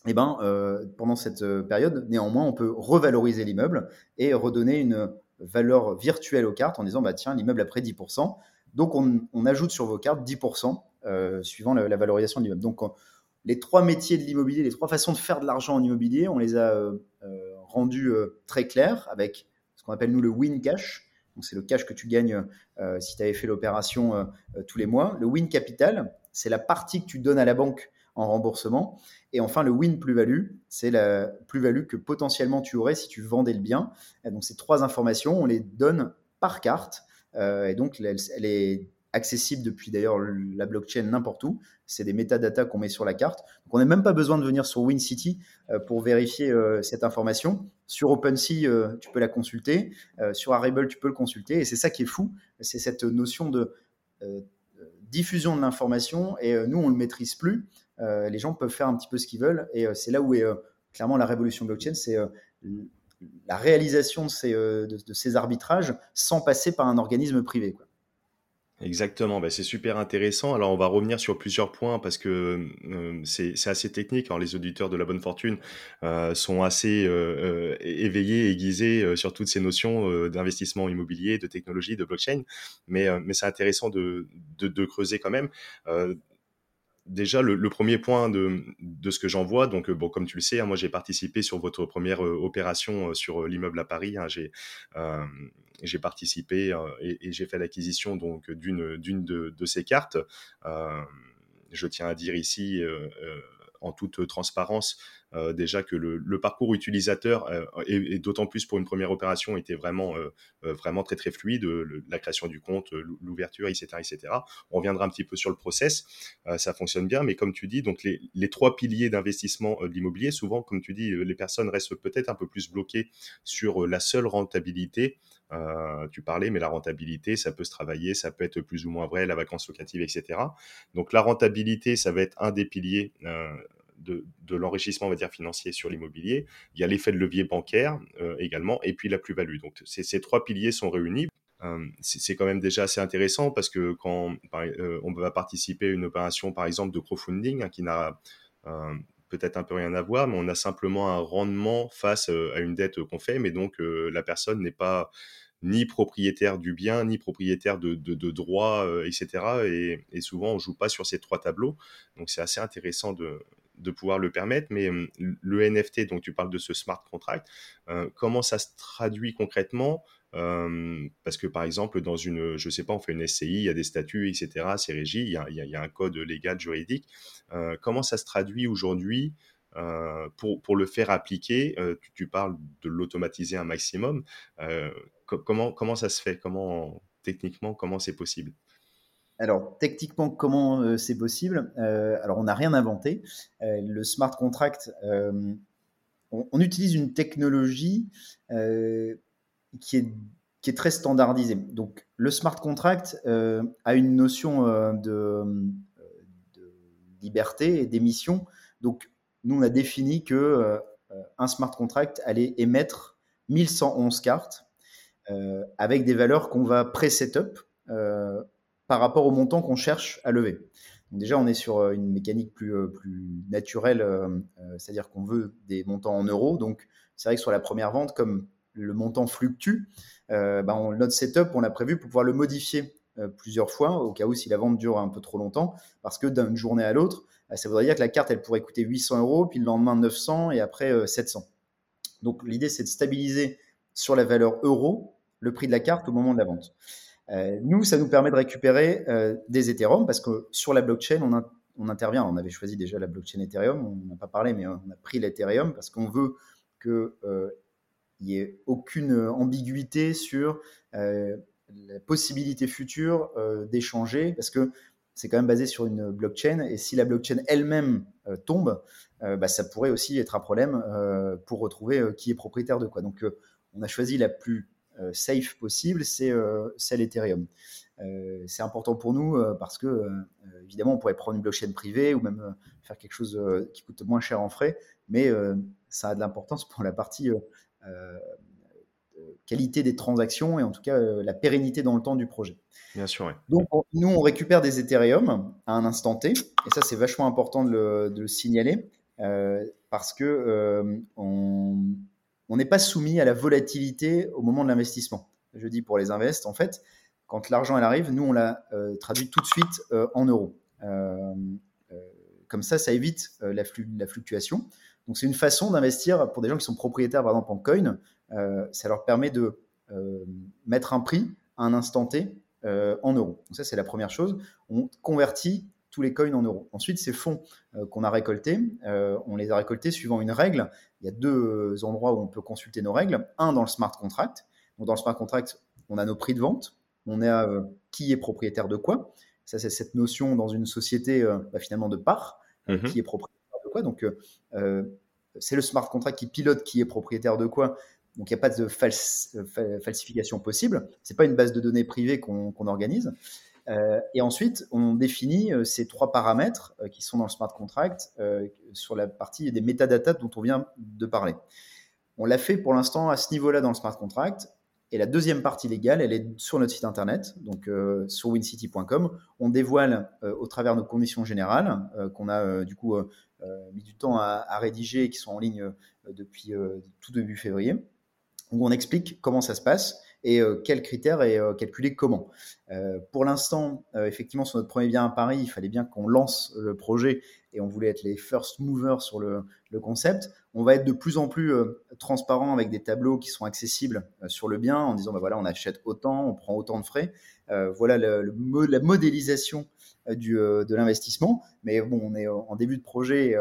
Et eh ben, pendant cette période, néanmoins, on peut revaloriser l'immeuble et redonner une valeur virtuelle aux cartes en disant bah tiens l'immeuble a pris 10%, donc on, ajoute sur vos cartes 10% euh, suivant la, valorisation de l'immeuble. Donc les trois métiers de l'immobilier, les trois façons de faire de l'argent en immobilier, on les a euh, euh, rendus très clairs avec ce qu'on appelle nous le win cash. Donc c'est le cash que tu gagnes si tu avais fait l'opération tous les mois. Le win capital, c'est la partie que tu donnes à la banque en remboursement. Et enfin, le win plus-value, c'est la plus-value que potentiellement tu aurais si tu vendais le bien. donc, ces trois informations, on les donne par carte. Euh, et donc, elle, est accessible depuis d'ailleurs la blockchain n'importe où. C'est des métadatas qu'on met sur la carte. Donc, on n'a même pas besoin de venir sur WinCity euh, pour vérifier euh, cette information. Sur OpenSea, tu peux la consulter. sur Arrible, tu peux le consulter. Et c'est ça qui est fou. C'est cette notion de diffusion de l'information. Et nous, on ne le maîtrise plus. Euh, les gens peuvent faire un petit peu ce qu'ils veulent. Et euh, c'est là où est euh, clairement la révolution blockchain, c'est la réalisation de ces, de, ces, arbitrages sans passer par un organisme privé. Exactement, bah, c'est super intéressant. Alors on va revenir sur plusieurs points parce que c'est assez technique. Alors les auditeurs de la bonne fortune sont assez éveillés, aiguisés sur toutes ces notions d'investissement immobilier, de technologie, de blockchain, mais, mais c'est intéressant de, de, de, creuser quand même déjà, le, premier point de, ce que j'en vois, donc euh, bon, comme tu le sais, hein, moi j'ai participé sur votre première euh, opération euh, sur l'immeuble à Paris. Hein, j'ai participé et, j'ai fait l'acquisition donc d'une d'une de, ces cartes. je tiens à dire ici en toute transparence euh, déjà que le, parcours utilisateur euh, et, d'autant plus pour une première opération était vraiment euh, vraiment très très fluide, la création du compte, l'ouverture, etc., etc. On reviendra un petit peu sur le process, ça fonctionne bien, mais comme tu dis, donc les trois piliers d'investissement de l'immobilier, souvent, comme tu dis, les personnes restent peut-être un peu plus bloquées sur la seule rentabilité. Tu parlais, mais la rentabilité, ça peut se travailler, ça peut être plus ou moins vrai, la vacance locative, etc. Donc la rentabilité, ça va être un des piliers de, l'enrichissement, on va dire, financier sur l'immobilier. Il y a l'effet de levier bancaire euh, également, et puis la plus-value. Donc ces, trois piliers sont réunis. Euh, c'est quand même déjà assez intéressant parce que quand euh, on va participer à une opération, par exemple, de crowdfunding hein, qui n'a peut-être un peu rien à voir, mais on a simplement un rendement face à une dette qu'on fait, mais donc la personne n'est pas ni propriétaire du bien, ni propriétaire de, de, droits, etc. Et, souvent, on joue pas sur ces trois tableaux. Donc, c'est assez intéressant de, de pouvoir le permettre. Mais le NFT, donc tu parles de ce smart contract, comment ça se traduit concrètement? Parce que par exemple, dans une, je sais pas, on fait une SCI, il y a des statuts, etc., c'est régi, il y, a, il y, a, un code légal, juridique. comment ça se traduit aujourd'hui pour, pour, le faire appliquer tu, parles de l'automatiser un maximum. comment, comment ça se fait? Comment, Techniquement, comment c'est possible? Alors, techniquement, comment c'est possible? Alors, on n'a rien inventé. le smart contract, on, utilise une technologie qui est, très standardisée. Donc, le smart contract euh, a une notion euh, de, de, liberté et d'émission. Donc, nous, on a défini que euh, un smart contract allait émettre 1111 cartes avec des valeurs qu'on va pré-setup par rapport au montant qu'on cherche à lever. Déjà, on est sur une mécanique plus, naturelle, c'est-à-dire qu'on veut des montants en euros. Donc, c'est vrai que sur la première vente, comme le montant fluctue, euh, on, notre setup, on l'a prévu pour pouvoir le modifier euh, plusieurs fois, au cas où si la vente dure un peu trop longtemps, parce que d'une journée à l'autre, euh, ça voudrait dire que la carte, elle pourrait coûter 800 euros, puis le lendemain 900 et après 700. Donc l'idée, c'est de stabiliser sur la valeur euro le prix de la carte au moment de la vente. nous, ça nous permet de récupérer des Ethereum, parce que sur la blockchain, on, intervient. On avait choisi déjà la blockchain Ethereum, on n'a pas parlé, mais on a pris l'Ethereum parce qu'on veut que il n'y ait aucune euh, ambiguïté sur euh, la possibilité future euh, d'échanger, parce que c'est quand même basé sur une blockchain, et si la blockchain elle-même tombe, bah, ça pourrait aussi être un problème pour retrouver qui est propriétaire de quoi. Donc on a choisi la plus safe possible, c'est celle Ethereum. c'est important pour nous parce que, évidemment, on pourrait prendre une blockchain privée ou même faire quelque chose qui coûte moins cher en frais, mais ça a de l'importance pour la partie euh, qualité des transactions et en tout cas euh, la pérennité dans le temps du projet. Bien sûr. Donc nous on récupère des Ethereum à un instant T et ça c'est vachement important de le, signaler euh, parce que on n'est pas soumis à la volatilité au moment de l'investissement. Je dis pour les invests en fait quand l'argent elle arrive nous on la traduit tout de suite en euros. comme ça ça évite la, la fluctuation. Donc c'est une façon d'investir pour des gens qui sont propriétaires par exemple en coin. Euh, ça leur permet de euh, mettre un prix à un instant T euh, en euros. Donc ça c'est la première chose. On convertit tous les coins en euros. Ensuite, ces fonds qu'on a récoltés, on les a récoltés suivant une règle. Il y a deux endroits où on peut consulter nos règles. Un dans le smart contract. Donc dans le smart contract, on a nos prix de vente, on a qui est propriétaire de quoi. Ça c'est cette notion dans une société bah, finalement de part, mm-hmm. qui est propriétaire quoi. Donc, euh, c'est le smart contract qui pilote qui est propriétaire de quoi. Donc, il n'y a pas de euh, falsification possible. Ce n'est pas une base de données privée qu'on organise. et ensuite, on définit ces trois paramètres qui sont dans le smart contract sur la partie des métadatas dont on vient de parler. On l'a fait pour l'instant à ce niveau-là dans le smart contract. Et la deuxième partie légale, elle est sur notre site internet, donc sur wincity.com. On dévoile au travers de nos conditions générales qu'on a du coup euh, mis du temps à, rédiger et qui sont en ligne euh, depuis euh, tout début février, où on explique comment ça se passe et quels critères et calculer comment. pour l'instant, effectivement, sur notre premier bien à Paris, il fallait bien qu'on lance le projet et on voulait être les first movers sur le, concept. On va être de plus en plus transparent avec des tableaux qui sont accessibles sur le bien en disant bah voilà, on achète autant, on prend autant de frais. voilà la modélisation euh, du, euh, de l'investissement. Mais bon, on est en début de projet.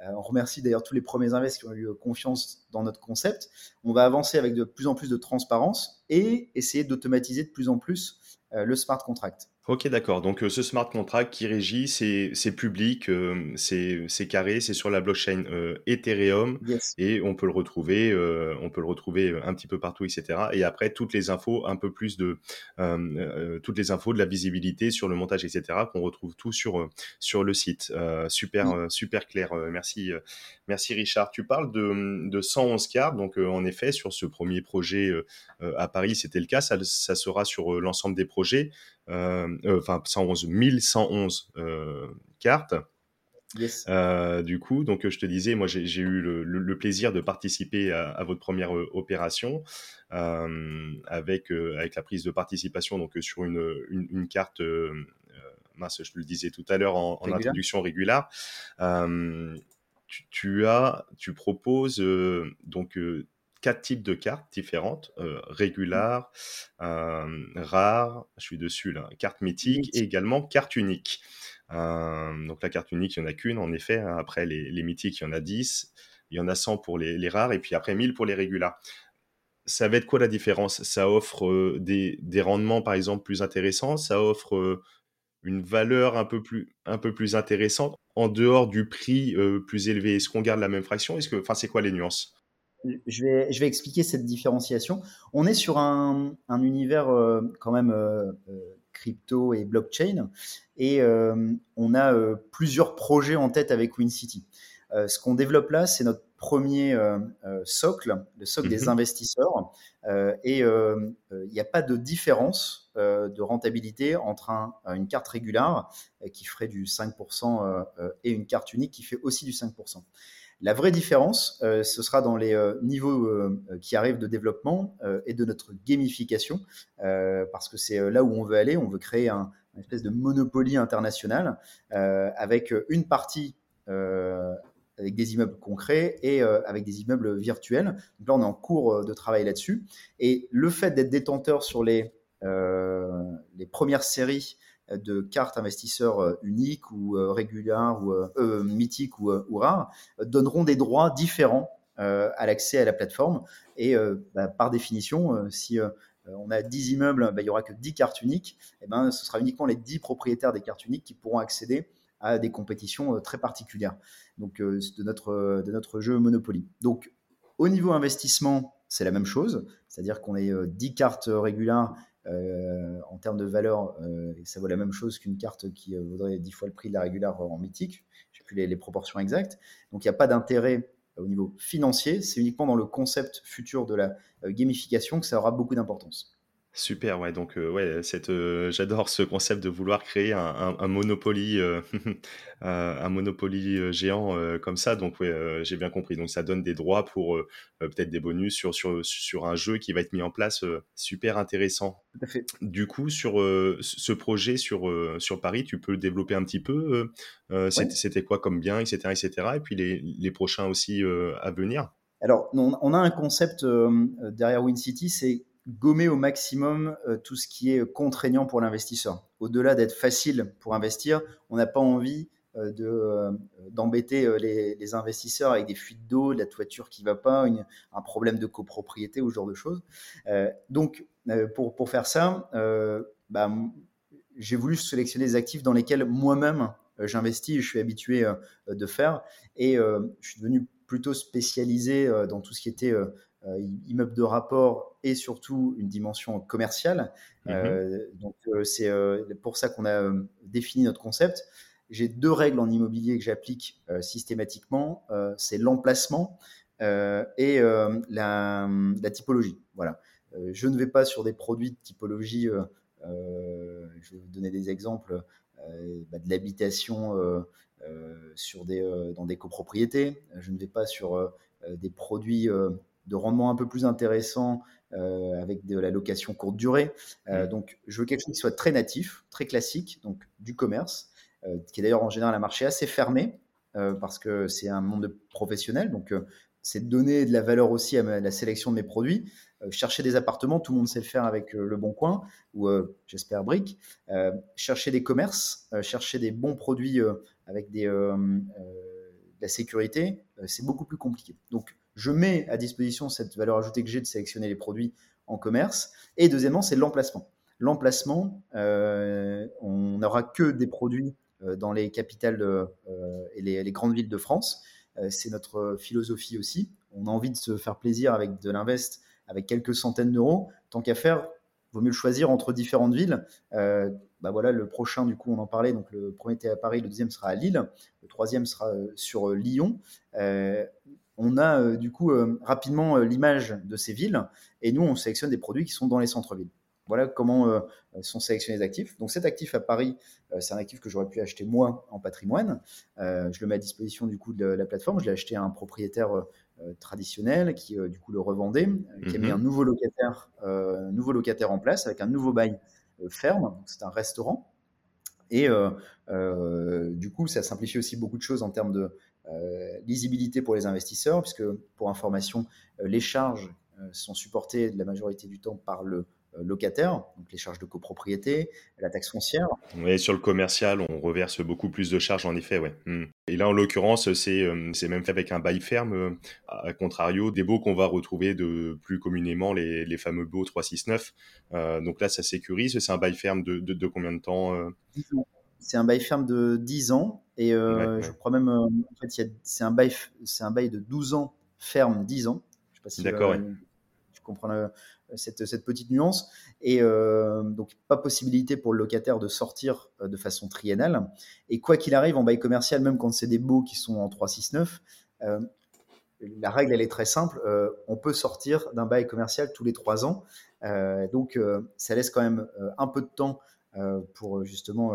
Euh, on remercie d'ailleurs tous les premiers investisseurs qui ont eu confiance dans notre concept. On va avancer avec de plus en plus de transparence et essayer d'automatiser de plus en plus le smart contract. Ok, d'accord. Donc, euh, ce smart contract qui régit, c'est public, euh, c'est carré, c'est sur la blockchain euh, Ethereum et on peut le retrouver, on peut le retrouver un petit peu partout, etc. Et après, toutes les infos, un peu plus de toutes les infos de la visibilité sur le montage, etc. qu'on retrouve tout sur sur le site. super, super clair. merci, merci Richard. Tu parles de, de 111 cartes. Donc, en effet, sur ce premier projet à Paris, c'était le cas. Ça, ça sera sur l'ensemble des projets. Euh, enfin 111 1111 cartes. du coup, donc je te disais, moi j'ai eu le, plaisir de participer à, votre première opération avec avec la prise de participation donc sur une, une, carte. mince, je te le disais tout à l'heure en, en introduction régulière. Tu, tu, as, tu proposes donc quatre types de cartes différentes, euh, régulaires, euh, rares, je suis dessus là, carte mythique et également carte unique. Euh, donc la carte unique, il n'y en a qu'une en effet, hein. après les, mythiques, il y en a 10, il y en a 100 pour les, rares et puis après 1000 pour les régulaires. Ça va être quoi la différence? Ça offre des, rendements par exemple plus intéressants, ça offre une valeur un peu plus, un peu plus intéressante en dehors du prix plus élevé? Est-ce qu'on garde la même fraction? Est-ce que, enfin, c'est quoi les nuances? Je vais, je vais expliquer cette différenciation. On est sur un, un univers euh, quand même euh, euh, crypto et blockchain et on a plusieurs projets en tête avec WinCity. ce qu'on développe là, c'est notre premier socle, le socle des mhm. investisseurs. et il n'y a pas de différence de rentabilité entre un, une carte régulière qui ferait du 5% et une carte unique qui fait aussi du 5%. La vraie différence, euh, ce sera dans les euh, niveaux euh, qui arrivent de développement et de notre gamification, parce que c'est là où on veut aller. On veut créer un, une espèce de monopoly international avec une partie avec des immeubles concrets et avec des immeubles virtuels. Donc là, on est en cours de travail là-dessus. Et le fait d'être détenteur sur les premières séries de cartes investisseurs euh, uniques ou euh, régulières ou euh, mythiques ou, rares donneront des droits différents à l'accès à la plateforme. Et bah, par définition, si on a 10 immeubles, bah, il n'y aura que 10 cartes uniques, et ben, ce sera uniquement les 10 propriétaires des cartes uniques qui pourront accéder à des compétitions très particulières donc, de, notre, de notre jeu Monopoly. Donc, au niveau investissement, c'est la même chose, c'est-à-dire qu'on est 10 cartes régulières en termes de valeur, euh, ça vaut la même chose qu'une carte qui euh, vaudrait 10 fois le prix de la régulière en mythique. Je n'ai plus les, proportions exactes. Donc il n'y a pas d'intérêt au niveau financier, c'est uniquement dans le concept futur de la gamification que ça aura beaucoup d'importance. Super, ouais. Donc, ouais, cette, j'adore ce concept de vouloir créer un, un, monopoly, un monopoly géant comme ça. Donc, ouais, j'ai bien compris. Donc, ça donne des droits pour peut-être des bonus sur, sur, sur un jeu qui va être mis en place. super intéressant. Tout à fait. Du coup, sur ce projet sur, sur Paris, tu peux le développer un petit peu. C'était quoi comme bien, etc., etc. Et puis les, les prochains aussi à venir? Alors, on, on a un concept derrière WinCity, c'est gommer au maximum euh, tout ce qui est contraignant pour l'investisseur. Au-delà d'être facile pour investir, on n'a pas envie euh, de, euh, d'embêter les, investisseurs avec des fuites d'eau, la toiture qui va pas, un problème de copropriété ou ce genre de choses. donc, pour, pour faire ça, bah, j'ai voulu sélectionner des actifs dans lesquels moi-même j'investis et je suis habitué de faire. Et je suis devenu plutôt spécialisé dans tout ce qui était euh, immeuble de rapport et surtout une dimension commerciale. Mhm. Euh, donc euh, c'est pour ça qu'on a défini notre concept. J'ai deux règles en immobilier que j'applique systématiquement. c'est l'emplacement et la, typologie. Voilà. je ne vais pas sur des produits de typologie. je vais vous donner des exemples bah, de l'habitation sur des, dans des copropriétés. Je ne vais pas sur des produits de rendement un peu plus intéressant euh, avec de la location courte durée. Euh, donc, je veux quelque chose qui soit très natif, très classique, donc du commerce, euh, qui est d'ailleurs en général un marché assez fermé parce que c'est un monde professionnel. Donc, c'est donner de la valeur aussi à la sélection de mes produits. chercher des appartements, tout le monde sait le faire avec Le Bon Coin ou j'espère Brick. chercher des commerces, chercher des bons produits avec des, de la sécurité, c'est beaucoup plus compliqué. Donc, je mets à disposition cette valeur ajoutée que j'ai de sélectionner les produits en commerce. Et deuxièmement, c'est l'emplacement. L'emplacement, euh, on n'aura que des produits euh, dans les capitales euh, et les, grandes villes de France. c'est notre philosophie aussi. On a envie de se faire plaisir avec de l'invest, avec quelques centaines d'euros. Tant qu'à faire, vaut mieux le choisir entre différentes villes. bah voilà, le prochain, du coup, on en parlait. Donc, le premier était à Paris, le deuxième sera à Lille, le troisième sera sur Lyon on a euh, du coup euh, rapidement euh, l'image de ces villes et nous, on sélectionne des produits qui sont dans les centres-villes. voilà comment sont sélectionnés les actifs. Donc cet actif à Paris, c'est un actif que j'aurais pu acheter moi en patrimoine. je le mets à disposition du coup de la plateforme. Je l'ai acheté à un propriétaire traditionnel qui du coup le revendait, qui a mis mhm. un nouveau locataire, nouveau locataire en place avec un nouveau bail ferme. C'est un restaurant. Et du coup, ça simplifie aussi beaucoup de choses en termes de lisibilité pour les investisseurs, puisque pour information, les charges sont supportées de la majorité du temps par le euh, locataires, donc les charges de copropriété, la taxe foncière. Oui, sur le commercial, on reverse beaucoup plus de charges en effet, ouais. Hmm. Et là, en l'occurrence, c'est euh, même fait avec un bail ferme, euh, à contrario des baux qu'on va retrouver de plus communément les, les fameux baux 369. Euh, donc là, ça sécurise. C'est un bail ferme de, de, combien de temps C'est un bail ferme de 10 ans et je crois même, en fait, c'est un bail, un bail de 12 ans ferme 10 ans. Je sais pas si D'accord. tu comprends cette, cette, petite nuance. Et euh, donc, pas possibilité pour le locataire de sortir euh, de façon triennale. Et quoi qu'il arrive en bail commercial, même quand c'est des baux qui sont en 369, euh, la règle, elle est très simple. Euh, on peut sortir d'un bail commercial tous les trois ans. Euh, donc, ça laisse quand même un peu de temps pour justement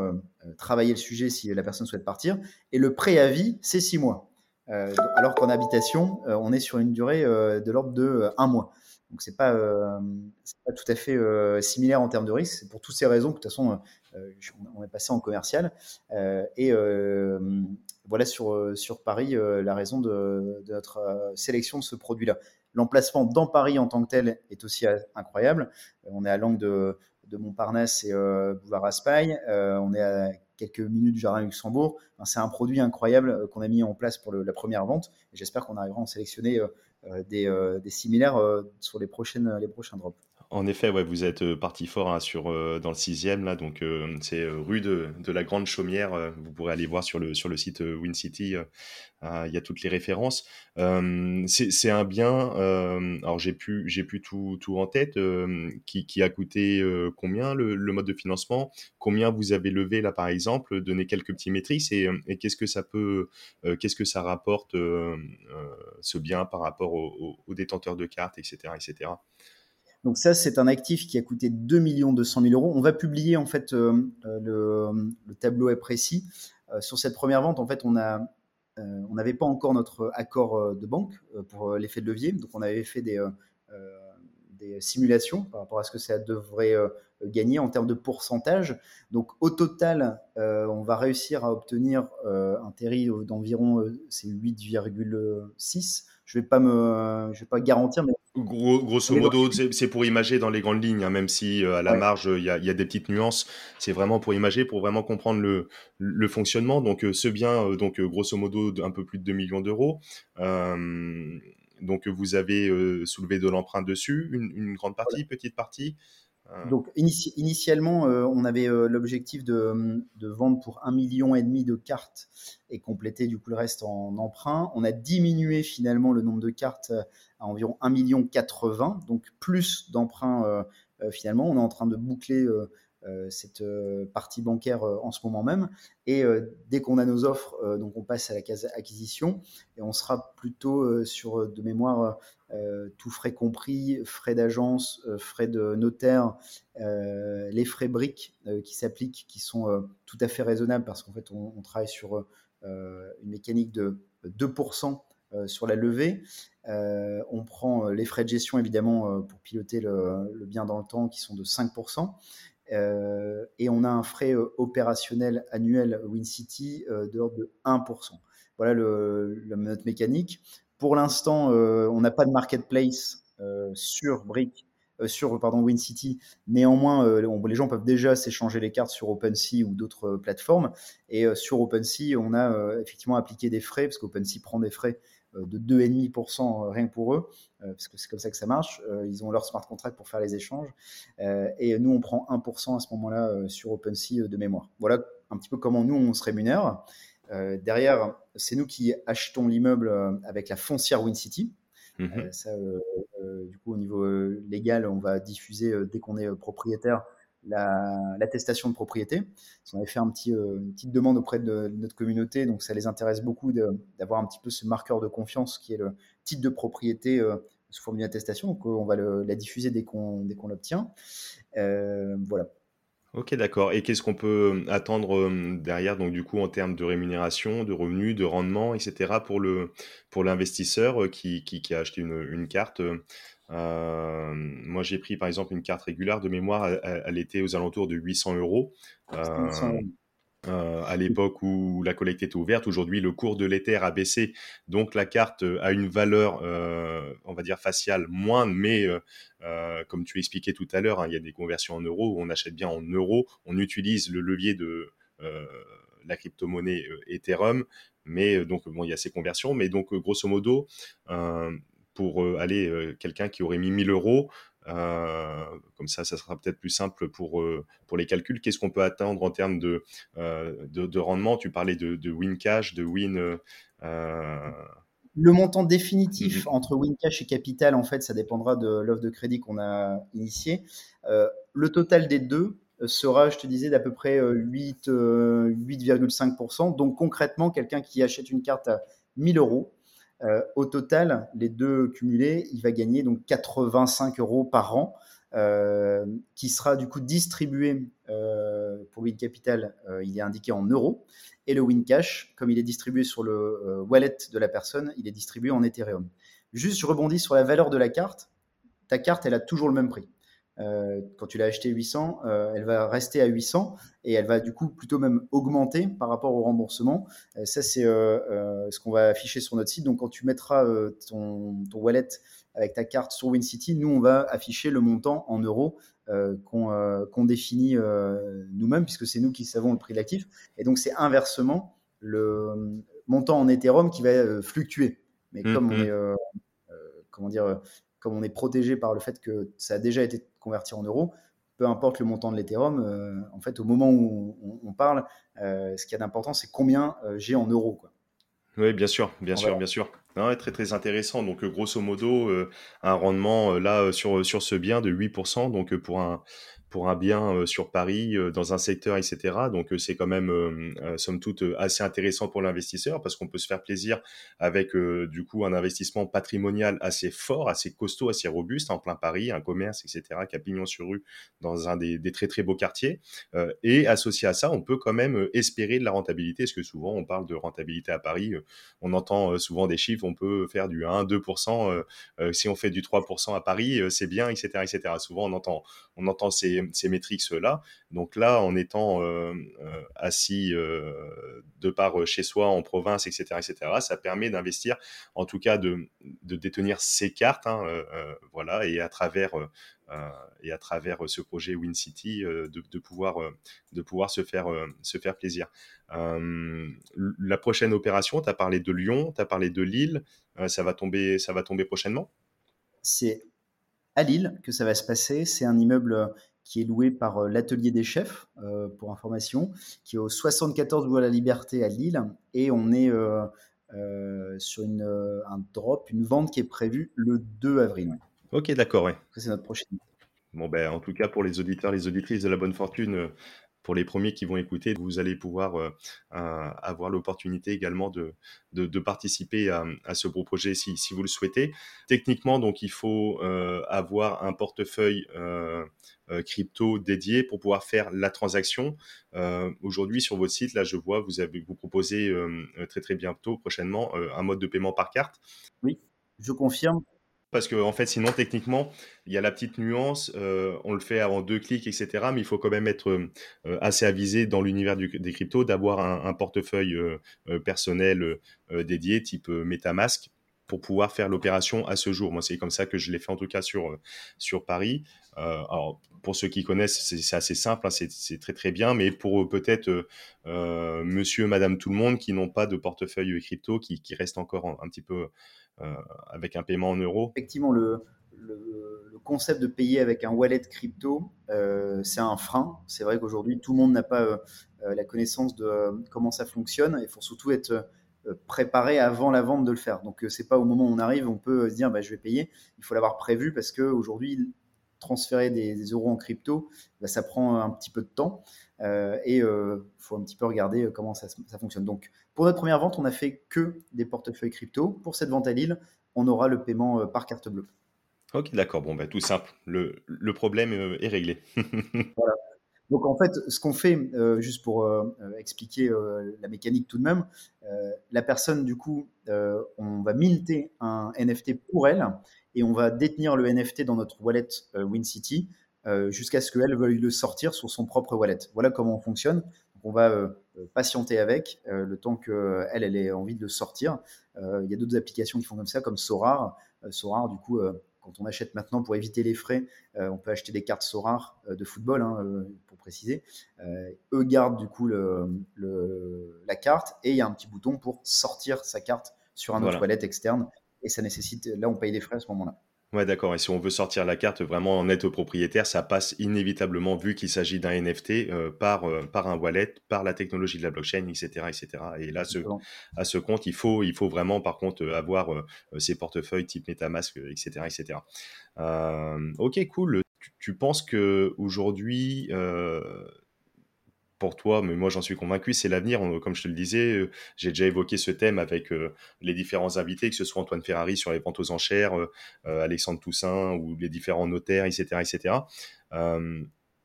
travailler le sujet si la personne souhaite partir. Et le préavis, c'est six mois. alors qu'en habitation, on est sur une durée de l'ordre de un mois. Donc c'est pas, euh, pas tout à fait euh, similaire en termes de risque. Pour toutes ces raisons de toute façon euh, on est passé en commercial. et voilà sur, sur Paris la raison de, notre sélection de ce produit-là. L'emplacement dans Paris en tant que tel est aussi incroyable. On est à l'angle de, de Montparnasse et Boulevard Raspail. on est à quelques minutes du Jardin Luxembourg. c'est un produit incroyable qu'on a mis en place pour la première vente. J'espère qu'on arrivera à en sélectionner euh, euh, des, similaires euh, sur les, prochaines, les prochains drops. En effet, ouais, vous êtes parti fort hein, sur, dans le sixième, là, donc c'est rue de, de, la Grande Chaumière. vous pourrez aller voir sur le, sur le site WinCity, il y a toutes les références. c'est un bien, alors j'ai j'ai pu tout, tout en tête, qui, qui, a coûté combien le, le, mode de financement? Combien vous avez levé là par exemple Donner quelques petits et, et qu'est-ce que ça peut, qu'est-ce que ça rapporte ce bien par rapport aux, détenteurs de cartes, etc. etc. Donc ça, c'est un actif qui a coûté 2 200 000 euros. On va publier en fait euh, le, tableau est précis. Euh, sur cette première vente, en fait, on a euh, on n'avait pas encore notre accord de banque pour l'effet de levier, donc on avait fait des, simulations par rapport à ce que ça devrait gagner en termes de pourcentage. Donc au total, on va réussir à obtenir un TERI d'environ c'est 8,6 je vais vais pas garantir, mais grosso modo, c'est pour imager dans les grandes lignes, hein, même si euh, à la marge il y a, y a, des petites nuances. C'est vraiment pour imager, pour vraiment comprendre le, le fonctionnement. Donc euh, ce bien, euh, donc grosso modo un peu plus de 2 millions d'euros. donc vous avez soulevé de l'emprunt dessus, une, une, grande partie, petite partie. Ah. Donc initialement, euh, on avait euh, l'objectif de, vendre pour un million et demi de cartes et compléter du coup le reste en emprunt. On a diminué finalement le nombre de cartes à environ 1 million 80, donc plus d'emprunts euh, finalement. On est en train de boucler euh, cette euh, partie bancaire euh, en ce moment même. Et dès qu'on a nos offres, donc on passe à la case acquisition et on sera plutôt sur de mémoire tout frais compris, frais d'agence, frais de notaire, les frais briques qui s'appliquent, qui sont tout à fait raisonnables parce qu'en fait on, travaille sur une mécanique de 2% sur la levée. on prend les frais de gestion évidemment pour piloter le, bien dans le temps qui sont de 5%. Euh, et on a un frais euh, opérationnel annuel WinCity euh, de l'ordre de 1%. Voilà le, notre mécanique. Pour l'instant, on n'a pas de marketplace sur Brick, sur pardon WinCity. Néanmoins, les gens peuvent déjà s'échanger les cartes sur OpenSea ou d'autres plateformes. Et sur OpenSea, on a effectivement appliqué des frais parce qu'OpenSea prend des frais euh, de 2,5% euh, rien que pour eux, euh, parce que c'est comme ça que ça marche. Ils ont leur smart contract pour faire les échanges. Et nous, on prend 1% à ce moment-là sur OpenSea de mémoire. Voilà un petit peu comment nous, on se rémunère. derrière, c'est nous qui achetons l'immeuble avec la foncière WinCity. Mmh ça, du coup, au niveau légal, on va diffuser dès qu'on est propriétaire l'attestation de propriété. On avait fait euh, une petite demande auprès de, notre communauté, donc ça les intéresse beaucoup d'avoir un petit peu ce marqueur de confiance qui est le titre de propriété euh, sous forme d'une attestation. Donc, on va la diffuser dès qu'on l'obtient. voilà. Ok, d'accord. Et qu'est-ce qu'on peut attendre derrière, donc du coup, en termes de rémunération, de revenus, de rendement, etc., pour le pour l'investisseur qui, qui, a acheté une carte moi, j'ai pris par exemple une carte régulière de mémoire, elle, était aux alentours de 800 euros. Euh, à l'époque où la collecte était ouverte. Aujourd'hui, le cours de l'Ether a baissé, donc la carte a une valeur, euh, on va dire faciale moindre, mais euh, comme tu expliquais tout à l'heure, hein, il y a des conversions en euros, on achète bien en euros, on utilise le levier de la crypto-monnaie Ethereum, mais donc bon, il y a ces conversions, mais donc grosso modo, pour aller quelqu'un qui aurait mis 1000 euros, euh, comme ça, ça sera peut-être plus simple pour, euh, pour les calculs. Qu'est-ce qu'on peut attendre en termes de, euh, de, rendement? Tu parlais de, de, win cash, de win. Le montant définitif mm-hmm. entre win cash et capital, en fait, ça dépendra de l'offre de crédit qu'on a initiée. le total des deux sera, je te disais, d'à peu près 8,5%. Donc concrètement, quelqu'un qui achète une carte à 1000 euros euh, au total, les deux cumulés, il va gagner donc 85 euros par an, euh, qui sera du coup distribué euh, pour Win Capital, il est indiqué en euros, et le Win Cash, comme il est distribué sur le wallet de la personne, il est distribué en Ethereum. Juste, je rebondis sur la valeur de la carte. Ta carte, elle a toujours le même prix. Euh, quand tu l'as acheté 800, euh, elle va rester à 800 et elle va du coup plutôt même augmenter par rapport au remboursement. Euh, ça, c'est ce qu'on va afficher sur notre site. Donc, quand tu mettras ton, wallet avec ta carte sur WinCity, nous, on va afficher le montant en euros qu'on définit nous-mêmes, puisque c'est nous qui savons le prix de l'actif. Et donc, c'est inversement le montant en Ethereum qui va fluctuer. Mais comme on mmh. est, comment dire, comme on est protégé par le fait que ça a déjà été converti en euros, peu importe le montant de l'Ethereum, euh, en fait, au moment où on, parle, euh, ce qui a d'important, c'est combien euh, j'ai en euros. Quoi. Oui, bien sûr, bien sûr, bien sûr. très très intéressant. Donc grosso modo, un rendement là sur sur ce bien de 8%. Donc pour un pour un bien euh, sur Paris, euh, dans un secteur, etc. Donc euh, c'est quand même, somme toute, assez intéressant pour l'investisseur parce qu'on peut se faire plaisir avec du coup un investissement patrimonial assez fort, assez costaud, assez robuste en plein Paris, un commerce, etc. qui a pignon sur rue dans un des, très très beaux quartiers. et associé à ça, on peut quand même espérer de la rentabilité, parce que souvent on parle de rentabilité à Paris, on entend souvent des chiffres, on peut faire du 1-2%, si on fait du 3% à Paris, c'est bien, etc., etc. Souvent on entend, on entend ces, ces, métriques-là. Donc là, en étant euh, euh, assis euh, de par chez soi, en province, etc., etc., ça permet d'investir, en tout cas de, détenir ces cartes, hein, voilà, et à travers et à travers ce projet Win City de, pouvoir de pouvoir se faire se faire plaisir. la prochaine opération, tu as parlé de Lyon, tu as parlé de Lille, ça va tomber ça va tomber prochainement? C'est à Lille que ça va se passer. C'est un immeuble qui est loué par euh, l'Atelier des Chefs, euh, pour information, qui est au 74 Bois la Liberté à Lille. Et on est euh, sur une, un drop, une vente qui est prévue le 2 avril. Ok, d'accord, ouais. C'est notre prochaine. Bon, ben, en tout cas, pour les auditeurs, les auditrices de la bonne fortune, pour les premiers qui vont écouter, vous allez pouvoir euh, euh, avoir l'opportunité également de, participer à, ce beau projet si, si, vous le souhaitez. Techniquement, donc, il faut euh, avoir un portefeuille crypto dédié pour pouvoir faire la transaction. Aujourd'hui, sur votre site, là, je vois, vous avez vous proposez très très bientôt, prochainement, un mode de paiement par carte. Oui, je confirme parce que en fait, sinon, techniquement, il y a la petite nuance, euh, on le fait avant deux clics, etc. Mais il faut quand même être euh, assez avisé dans l'univers des cryptos, d'avoir un, portefeuille euh, personnel dédié, type MetaMask, pour pouvoir faire l'opération à ce jour. Moi, c'est comme ça que je l'ai fait en tout cas sur, sur Paris. alors, pour ceux qui connaissent, c'est assez simple, hein, c'est très très bien, mais pour peut-être monsieur, madame, tout le monde qui n'ont pas de portefeuille crypto, qui, qui restent encore un petit peu euh, avec un paiement en euros Effectivement, le, concept de payer avec un wallet crypto, euh, c'est un frein. C'est vrai qu'aujourd'hui, tout le monde n'a pas euh, la connaissance de comment ça fonctionne. Il faut surtout être préparé avant la vente de le faire. Donc, c'est pas au moment où on arrive, on peut se dire, bah, je vais payer. Il faut l'avoir prévu parce qu'aujourd'hui, transférer des, euros en crypto, bah, ça prend un petit peu de temps et il faut un petit peu regarder comment ça, ça, fonctionne. Donc, pour notre première vente, on n'a fait que des portefeuilles crypto. Pour cette vente à Lille, on aura le paiement par carte bleue. Ok, d'accord. Bon, bah, tout simple. Le, le problème est réglé. voilà. Donc en fait, ce qu'on fait, euh, juste pour euh, euh, expliquer la mécanique tout de même, la personne du coup, on va minter un NFT pour elle et on va détenir le NFT dans notre wallet WinCity jusqu'à ce qu'elle veuille le sortir sur son propre wallet. Voilà comment on fonctionne. on va patienter avec le temps qu'elle elle ait envie de le sortir. Il y a d'autres applications qui font comme ça, comme Sorar. Sorar, du coup, quand on achète maintenant pour éviter les frais, euh, on peut acheter des cartes Sorar euh, de football, hein, euh, pour préciser. eux gardent du coup la carte et il y a un petit bouton pour sortir sa carte sur un autre wallet externe. Et ça nécessite, là, on paye des frais à ce moment-là. Ouais, d'accord. Et si on veut sortir la carte vraiment en net propriétaire, ça passe inévitablement, vu qu'il s'agit d'un NFT, euh, par, euh, par un wallet, par la technologie de la blockchain, etc. etc. Et là, ce, à ce compte, il faut, il faut vraiment, par contre, avoir euh, ces portefeuilles type MetaMask, etc. etc. ok, cool. Tu, tu penses qu'aujourd'hui, pour toi, mais moi j'en suis convaincu, c'est l'avenir. Comme je te le disais, euh, j'ai déjà évoqué ce thème avec euh, les différents invités, que ce soit Antoine Ferrari sur les ventes aux enchères, euh, Alexandre Toussaint ou les différents notaires, etc. etc.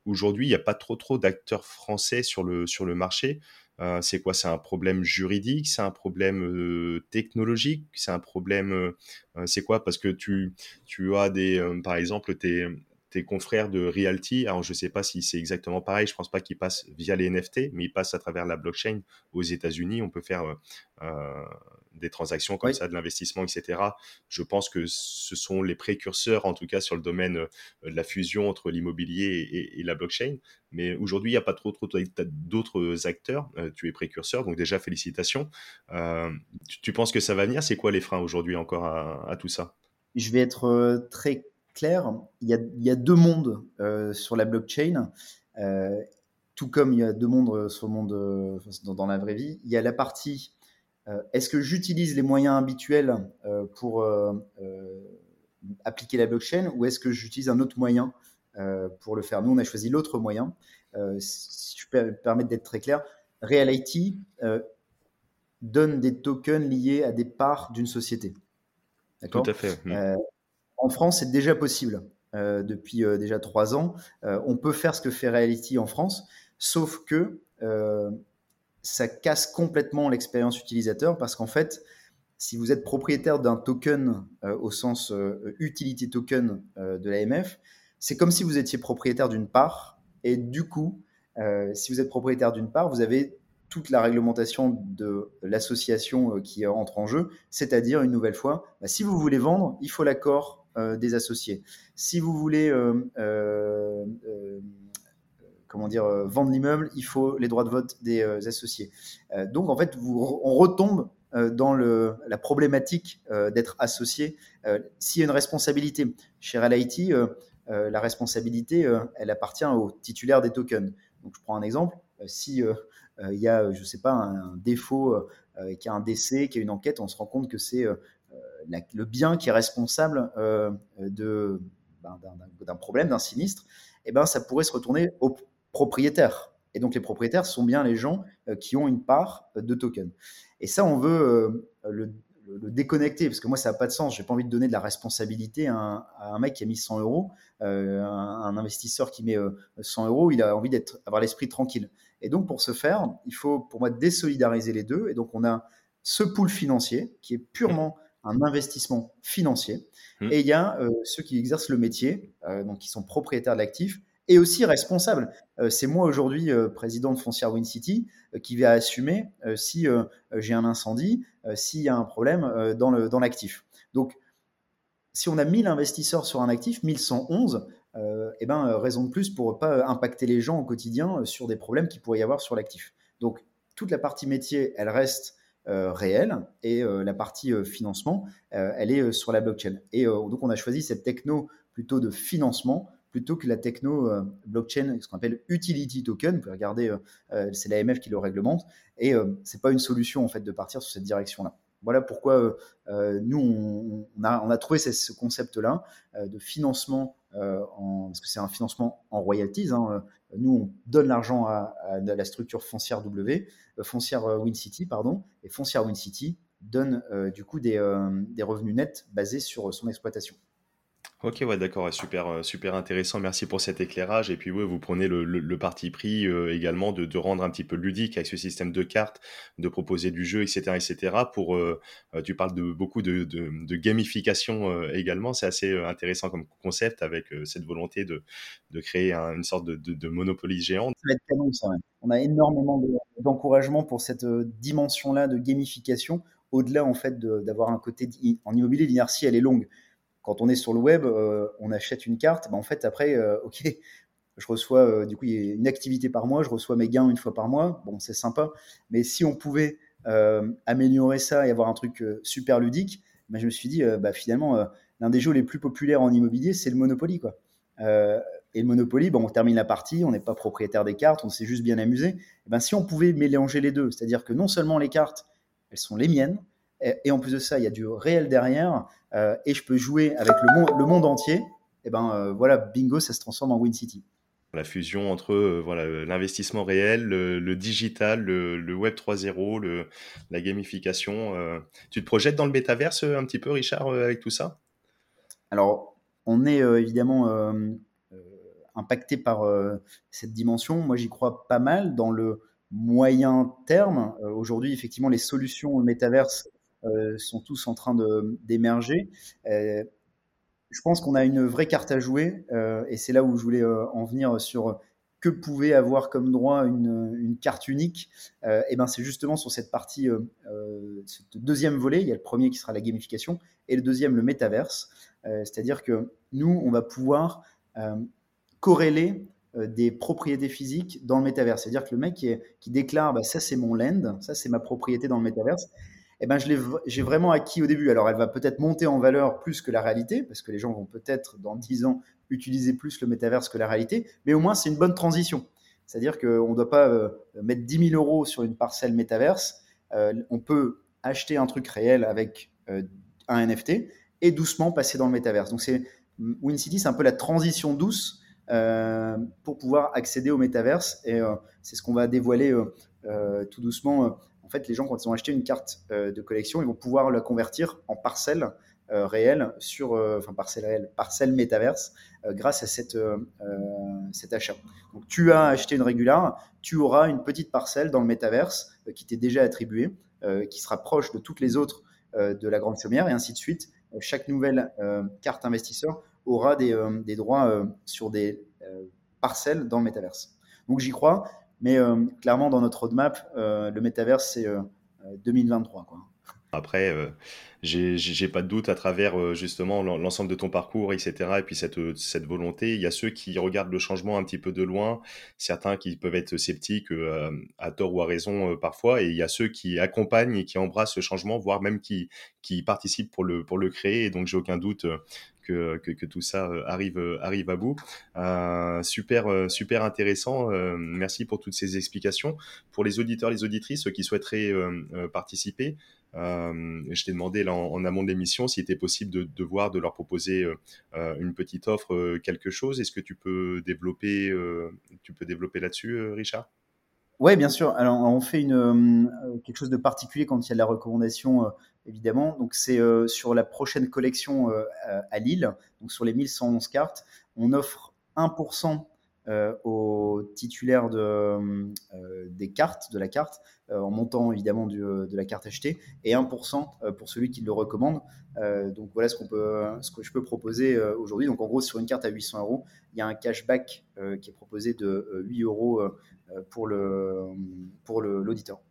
Aujourd'hui, il n'y a pas trop trop d'acteurs français sur le, sur le marché. c'est quoi? C'est un problème juridique? C'est un problème technologique? C'est un problème... c'est quoi? Parce que tu, tu as des... par exemple, tes tes confrères de Realty, alors je ne sais pas si c'est exactement pareil, je ne pense pas qu'ils passent via les NFT, mais ils passent à travers la blockchain aux États-Unis. On peut faire euh, euh, des transactions comme ça, de l'investissement, etc. Je pense que ce sont les précurseurs, en tout cas sur le domaine euh, de la fusion entre l'immobilier et, la blockchain. Mais aujourd'hui, il n'y a pas trop, trop d'autres acteurs. tu es précurseur, donc déjà félicitations. tu, penses que ça va venir? C'est quoi les freins aujourd'hui encore à, à tout ça? Je vais être très clair, il y a, deux mondes euh, sur la blockchain, euh, tout comme il y a deux mondes euh, sur le monde dans, la vraie vie. Il y a la partie est-ce que j'utilise les moyens habituels pour appliquer la blockchain ou est-ce que j'utilise un autre moyen pour le faire? Nous, on a choisi l'autre moyen. si je peux me permettre d'être très clair, Reality donne des tokens liés à des parts d'une société. Tout à fait. Mmh. En France, c'est déjà possible. Euh, depuis euh, déjà trois ans, euh, on peut faire ce que fait Reality en France, sauf que ça casse complètement l'expérience utilisateur parce qu'en fait, si vous êtes propriétaire d'un token au sens utility token de l'AMF, c'est comme si vous étiez propriétaire d'une part. Et du coup, si vous êtes propriétaire d'une part, vous avez toute la réglementation de l'association qui entre en jeu, c'est-à-dire une nouvelle fois, bah, si vous voulez vendre, il faut l'accord des associés. Si vous voulez euh, euh, vendre l'immeuble, il faut les droits de vote des associés. donc en fait, on retombe dans la problématique d'être associé. S'il y a une responsabilité chez RLIT, la responsabilité, elle appartient au titulaire des tokens. Donc je prends un exemple. si il y a, je ne sais pas, un, défaut, qu'il y a un décès, qu'il y a une enquête, on se rend compte que c'est le bien qui est responsable euh, ben, d'un, problème, d'un sinistre, eh ben, ça pourrait se retourner aux propriétaires. Et donc les propriétaires sont bien les gens euh, qui ont une part de token. Et ça, on veut euh, le, déconnecter, parce que moi, ça n'a pas de sens. Je n'ai pas envie de donner de la responsabilité à un, mec qui a mis 100 euros, un, investisseur qui met 100 euros, il a envie d'être, avoir l'esprit tranquille. Et donc pour ce faire, il faut pour moi désolidariser les deux. Et donc on a ce pool financier qui est purement un investissement financier. Mmh. Et il y a euh, ceux qui exercent le métier, euh, donc qui sont propriétaires de l'actif et aussi responsables. Euh, c'est moi aujourd'hui, président de Foncière Win City, qui vais assumer si j'ai un incendie, s'il y a un problème dans l'actif. Dans donc, si on a 1000 investisseurs sur un actif, 1111, eh ben, raison de plus pour ne pas impacter les gens au quotidien sur des problèmes qu'il pourrait y avoir sur l'actif. Donc, toute la partie métier, elle reste réelle et euh, la partie euh, financement, elle est sur la blockchain. Et donc on a choisi cette techno plutôt de financement plutôt que la techno blockchain, ce qu'on appelle utility token. Vous pouvez regarder, c'est l'AMF qui le réglemente. Et c'est pas une solution en fait de partir sur cette direction-là. Voilà pourquoi nous on, a, trouvé ce, concept-là de financement en, parce que c'est un financement en royalties. Hein, nous, on donne l'argent à, la structure foncière W, euh, foncière euh, WinCity, pardon, et foncière WinCity donne euh, du coup des, revenus nets basés sur son exploitation. Ok, ouais, d'accord, super, euh, super intéressant. Merci pour cet éclairage. Et puis, ouais, vous prenez le, le, parti pris euh, également de, de, rendre un petit peu ludique avec ce système de cartes, de proposer du jeu, etc., etc. Pour, euh, tu parles de beaucoup de, de, gamification également. C'est assez intéressant comme concept avec cette volonté de, créer une sorte de, de, monopoly géant. Ça va être canon, ça. On a énormément d'encouragement pour cette dimension-là de gamification. Au-delà, en fait, d'avoir un côté en immobilier, l'inertie, elle est longue quand on est sur le web, euh, on achète une carte, ben en fait, après, euh, OK, je reçois, euh, du coup, il y a une activité par mois, je reçois mes gains une fois par mois. Bon, c'est sympa. Mais si on pouvait améliorer ça et avoir un truc super ludique, ben, je me suis dit, bah, finalement, l'un des jeux les plus populaires en immobilier, c'est le Monopoly. Quoi. et le Monopoly, on termine la partie, on n'est pas propriétaire des cartes, on s'est juste bien amusé. ben, si on pouvait mélanger les deux, c'est-à-dire que non seulement les cartes, elles sont les miennes, et, en plus de ça, il y a du réel derrière, euh, et je peux jouer avec le monde, le monde entier, et ben euh, voilà, bingo, ça se transforme en Win City. La fusion entre euh, voilà l'investissement réel, le, digital, le, Web 3.0, la gamification. tu te projettes dans le métaverse un petit peu, Richard, avec tout ça? Alors, on est évidemment impacté par cette dimension. Moi, j'y crois pas mal dans le moyen terme. Aujourd'hui, effectivement, les solutions au métaverse sont tous en train d'émerger. Euh, je pense qu'on a une vraie carte à jouer euh, et c'est là où je voulais en venir sur que pouvait avoir comme droit une, carte unique, et ben c'est justement sur cette partie, ce deuxième volet. Il y a le premier qui sera la gamification et le deuxième le métaverse. C'est-à-dire que nous, on va pouvoir corréler des propriétés physiques dans le métaverse. C'est-à-dire que le mec qui, qui déclare bah, ça c'est mon land, ça c'est ma propriété dans le métaverse, eh ben, j'ai vraiment acquis au début. Alors, elle va peut-être monter en valeur plus que la réalité, parce que les gens vont peut-être, dans 10 ans, utiliser plus le métaverse que la réalité, mais au moins, c'est une bonne transition. C'est-à-dire qu'on ne doit pas euh, mettre 10 000 euros sur une parcelle métaverse. Euh, on peut acheter un truc réel avec euh, un NFT et doucement passer dans le métaverse. Donc, c'est WinCity, c'est un peu la transition douce pour pouvoir accéder au métaverse. Et c'est ce qu'on va dévoiler tout doucement fait, les gens, quand ils ont acheté une carte euh, de collection, ils vont pouvoir la convertir en parcelle euh, sur, euh, enfin parcelle réelle, parcelle métaverse grâce à cette, cet achat. Donc tu as acheté une régulière, tu auras une petite parcelle dans le métaverse qui t'est déjà attribuée, qui sera proche de toutes les autres de la grande sommière et ainsi de suite. chaque nouvelle carte investisseur aura des droits sur des parcelles dans le métaverse. Donc j'y crois. Mais euh, clairement, dans notre roadmap, euh, le métaverse, c'est 2023. Euh, quoi. Après, j'ai pas de doute à travers justement l'ensemble de ton parcours, etc. Et puis cette, volonté, il y a ceux qui regardent le changement un petit peu de loin, certains qui peuvent être sceptiques à tort ou à raison parfois, et il y a ceux qui accompagnent et qui embrassent ce changement, voire même qui, qui participent pour le, pour le créer. Et donc j'ai aucun doute que, tout ça euh, arrive, euh, arrive à bout. Euh, super, super intéressant. merci pour toutes ces explications. Pour les auditeurs, les auditrices qui souhaiteraient participer, je t'ai demandé là, en, amont de l'émission s'il était possible de, de, voir, de leur proposer une petite offre, quelque chose. Est-ce que tu peux développer, tu peux développer là-dessus, Richard? Oui, bien sûr. Alors, on fait une, quelque chose de particulier quand il y a de la recommandation évidemment. Donc c'est euh, sur la prochaine collection euh, à Lille, donc sur les 1111 cartes, on offre 1% euh, aux titulaires de, des cartes, de la carte, en montant évidemment de la carte achetée, et 1% pour celui qui le recommande. donc voilà ce, qu'on peut, ce que je peux proposer aujourd'hui. Donc en gros, sur une carte à 800 euros, il y a un cashback qui est proposé de 8 euros pour l'auditeur. Le, pour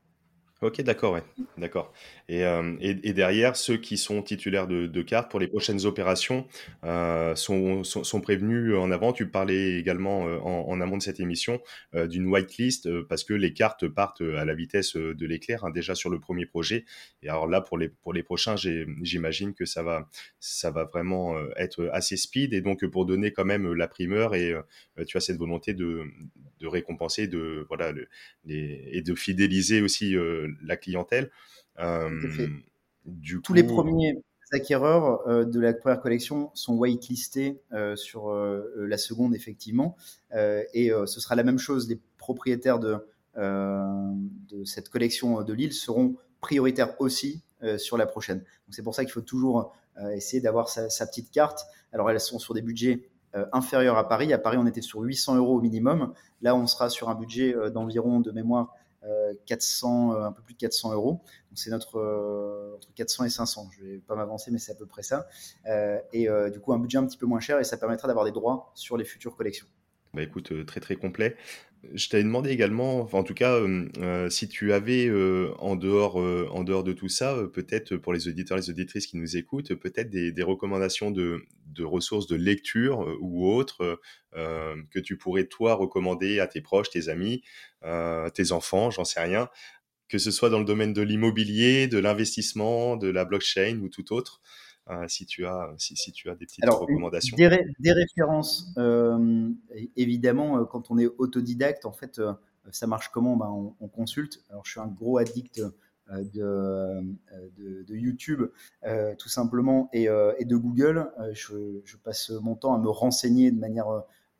Ok, d'accord, ouais, d'accord. Et, euh, et, et, derrière, ceux qui sont titulaires de, de cartes pour les prochaines opérations euh, sont, sont, prévenus en avant. Tu parlais également euh, en, en, amont de cette émission d'une whitelist parce que les cartes partent à la vitesse de l'éclair hein, déjà sur le premier projet. Et alors là, pour les, pour les prochains, j'imagine que ça va, ça va vraiment être assez speed. Et donc, pour donner quand même la primeur et tu as cette volonté de, de récompenser, de voilà, les, et de fidéliser aussi la clientèle. Euh, du Tous les premiers acquéreurs euh, de la première collection sont whitelistés euh, sur la seconde, effectivement. et ce sera la même chose. Les propriétaires de, de cette collection de Lille seront prioritaires aussi sur la prochaine. Donc c'est pour ça qu'il faut toujours essayer d'avoir sa, petite carte. Alors elles sont sur des budgets inférieurs à Paris. À Paris, on était sur 800 euros au minimum. Là, on sera sur un budget d'environ de mémoire 400, un peu plus de 400 euros. C'est notre entre 400 et 500. Je vais pas m'avancer, mais c'est à peu près ça. et du coup, un budget un petit peu moins cher et ça permettra d'avoir des droits sur les futures collections. Bah écoute, très très complet. Je t'avais demandé également, en tout cas, euh, si tu avais euh, en dehors, euh, en dehors de tout ça, peut-être pour les auditeurs, les auditrices qui nous écoutent, peut-être des, recommandations de, ressources de lecture ou autres que tu pourrais toi recommander à tes proches, tes amis, tes enfants, j'en sais rien, que ce soit dans le domaine de l'immobilier, de l'investissement, de la blockchain ou tout autre. Euh, si, tu as, si, si, tu as des petites recommandations. Des, des références, euh, évidemment, euh, quand on est autodidacte, en fait, ça marche comment? Ben, on, consulte. Alors, je suis un gros addict de, de, YouTube, tout simplement, et, et de Google. Je, je, passe mon temps à me renseigner de manière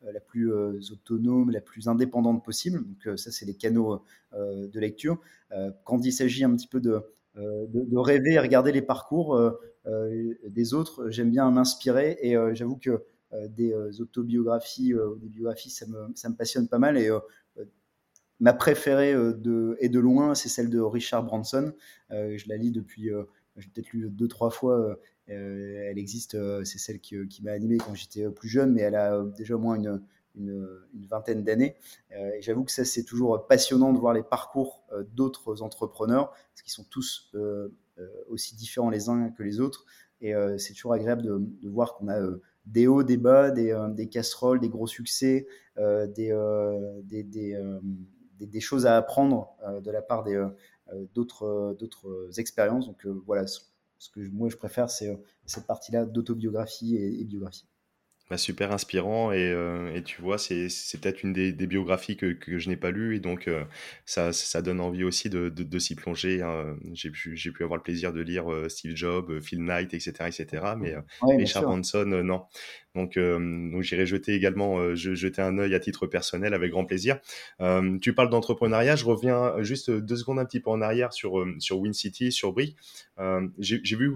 la plus autonome, la plus indépendante possible. Donc, ça, c'est les canaux de lecture. quand il s'agit un petit peu de, de, de, rêver et regarder les parcours, euh, des autres, j'aime bien m'inspirer et euh, j'avoue que euh, des autobiographies des biographies, ça me, ça me, passionne pas mal et ma préférée de, et de loin, c'est celle de Richard Branson. je la lis depuis, j'ai peut-être lu deux, trois fois. elle existe, c'est celle qui, qui m'a animé quand j'étais plus jeune, mais elle a déjà au moins une, une, vingtaine d'années. et j'avoue que ça, c'est toujours passionnant de voir les parcours d'autres entrepreneurs, parce qu'ils sont tous euh, aussi différents les uns que les autres. Et euh, c'est toujours agréable de, voir qu'on a euh, des hauts, des bas, des, casseroles, des gros succès, des, des, choses à apprendre de la part d'autres expériences. Donc voilà, ce que moi je préfère, c'est cette partie-là d'autobiographie et, biographie. Bah, super inspirant et, euh, et tu vois, c'est peut-être une des, des, biographies que, que je n'ai pas lues et donc euh, ça, ça donne envie aussi de, de, de s'y plonger. Hein. J'ai pu, pu avoir le plaisir de lire euh, Steve Jobs, Phil Knight, etc. etc. mais Richard Branson, non. Donc, donc j'irai jeter également jeter un œil à titre personnel avec grand plaisir. tu parles d'entrepreneuriat, je reviens juste deux secondes un petit peu en arrière sur, sur WinCity, sur Brick. J'ai vu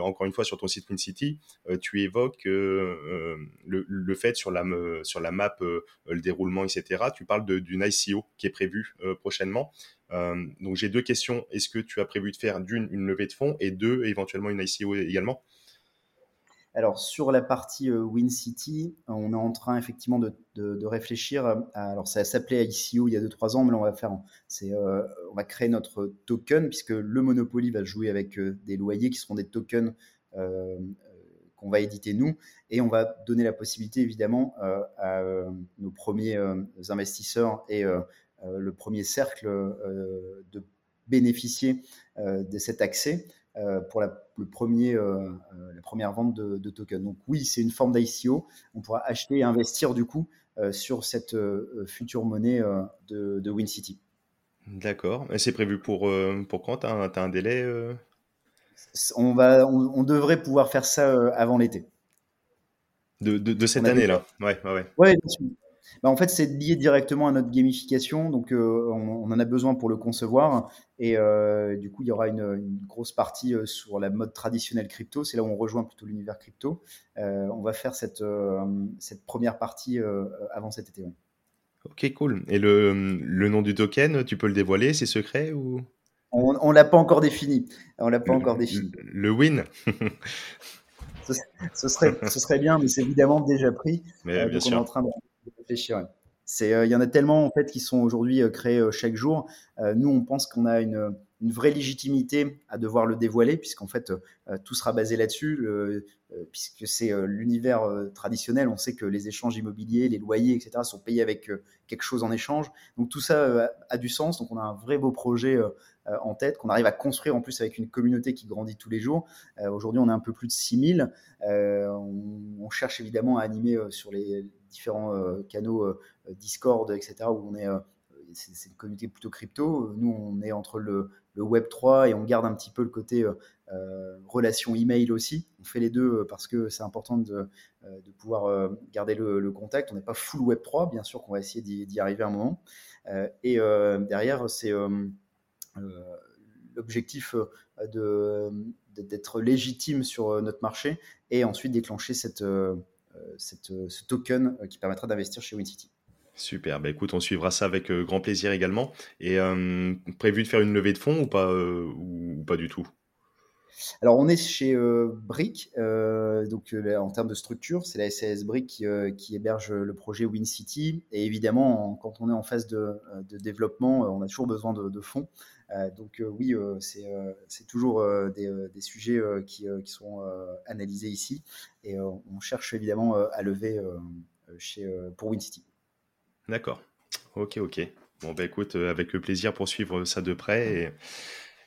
encore une fois sur ton site WinCity, tu évoques euh, le, fait sur la, sur la map, euh, le déroulement, etc. Tu parles d'une ICO qui est prévue euh, prochainement. donc j'ai deux questions. Est-ce que tu as prévu de faire d'une une levée de fonds et deux éventuellement une ICO également? Alors sur la partie Win City, on est en train effectivement de, réfléchir. À, alors ça s'appelait ICO il y a 2-3 ans, mais là on va faire, c'est, on va créer notre token puisque le Monopoly va jouer avec des loyers qui seront des tokens qu'on va éditer nous, et on va donner la possibilité évidemment euh, à euh, nos premiers euh, investisseurs et le premier cercle de bénéficier de cet accès pour la, le premier, la première vente de, tokens. Donc oui, c'est une forme d'ICO. On pourra acheter et investir du coup sur cette future monnaie de, de WinCity. D'accord. Et c'est prévu pour, pour quand? Tu as, as, un délai on, va, on, devrait pouvoir faire ça euh, avant l'été. De, cette année-là Ouais, ouais, ouais. Bah, en fait, c'est lié directement à notre gamification, donc euh, on, en a besoin pour le concevoir. Et euh, du coup, il y aura une, grosse partie sur la mode traditionnelle crypto. C'est là où on rejoint plutôt l'univers crypto. on va faire cette, cette première partie avant cet été. Ok, cool. Et le, le, nom du token, tu peux le dévoiler C'est secret ou? On ne l'a pas encore défini. On l'a pas encore défini. Le win ce, serait, ce serait bien, mais c'est évidemment déjà pris. Mais euh, bien sûr. On est en train de réfléchir. Euh, il y en a tellement en fait qui sont aujourd'hui euh, créés chaque jour. nous, on pense qu'on a une, une, vraie légitimité à devoir le dévoiler, puisqu'en fait, tout sera basé là-dessus, puisque c'est l'univers traditionnel. On sait que les échanges immobiliers, les loyers, etc., sont payés avec quelque chose en échange. Donc tout ça a du sens. Donc on a un vrai beau projet euh, en tête, qu'on arrive à construire en plus avec une communauté qui grandit tous les jours. Euh, aujourd'hui, on est un peu plus de 6000. Euh, on, on, cherche évidemment à animer sur les différents canaux Discord, etc., où on est c'est une communauté plutôt crypto. Nous, on est entre le, Web 3 et on garde un petit peu le côté relation email aussi. On fait les deux parce que c'est important de, pouvoir garder le, contact. On n'est pas full Web 3, bien sûr qu'on va essayer d'y arriver un moment. et derrière, c'est euh, l'objectif d'être légitime sur notre marché et ensuite déclencher cette, ce token qui permettra d'investir chez WinCity. Super, bah écoute, on suivra ça avec grand plaisir également. Et prévu de faire une levée de fonds ou pas, ou pas du tout? Alors, on est chez euh, Brick, euh, donc euh, en termes de structure, c'est la SAS Brick qui, héberge le projet WinCity. Et évidemment, quand on est en phase de, développement, on a toujours besoin de, fonds. donc oui, c'est toujours des, sujets qui, sont analysés ici. Et on cherche évidemment à lever chez, pour WinCity. D'accord. Ok, ok. Bon, bah écoute, avec plaisir pour suivre ça de près. Et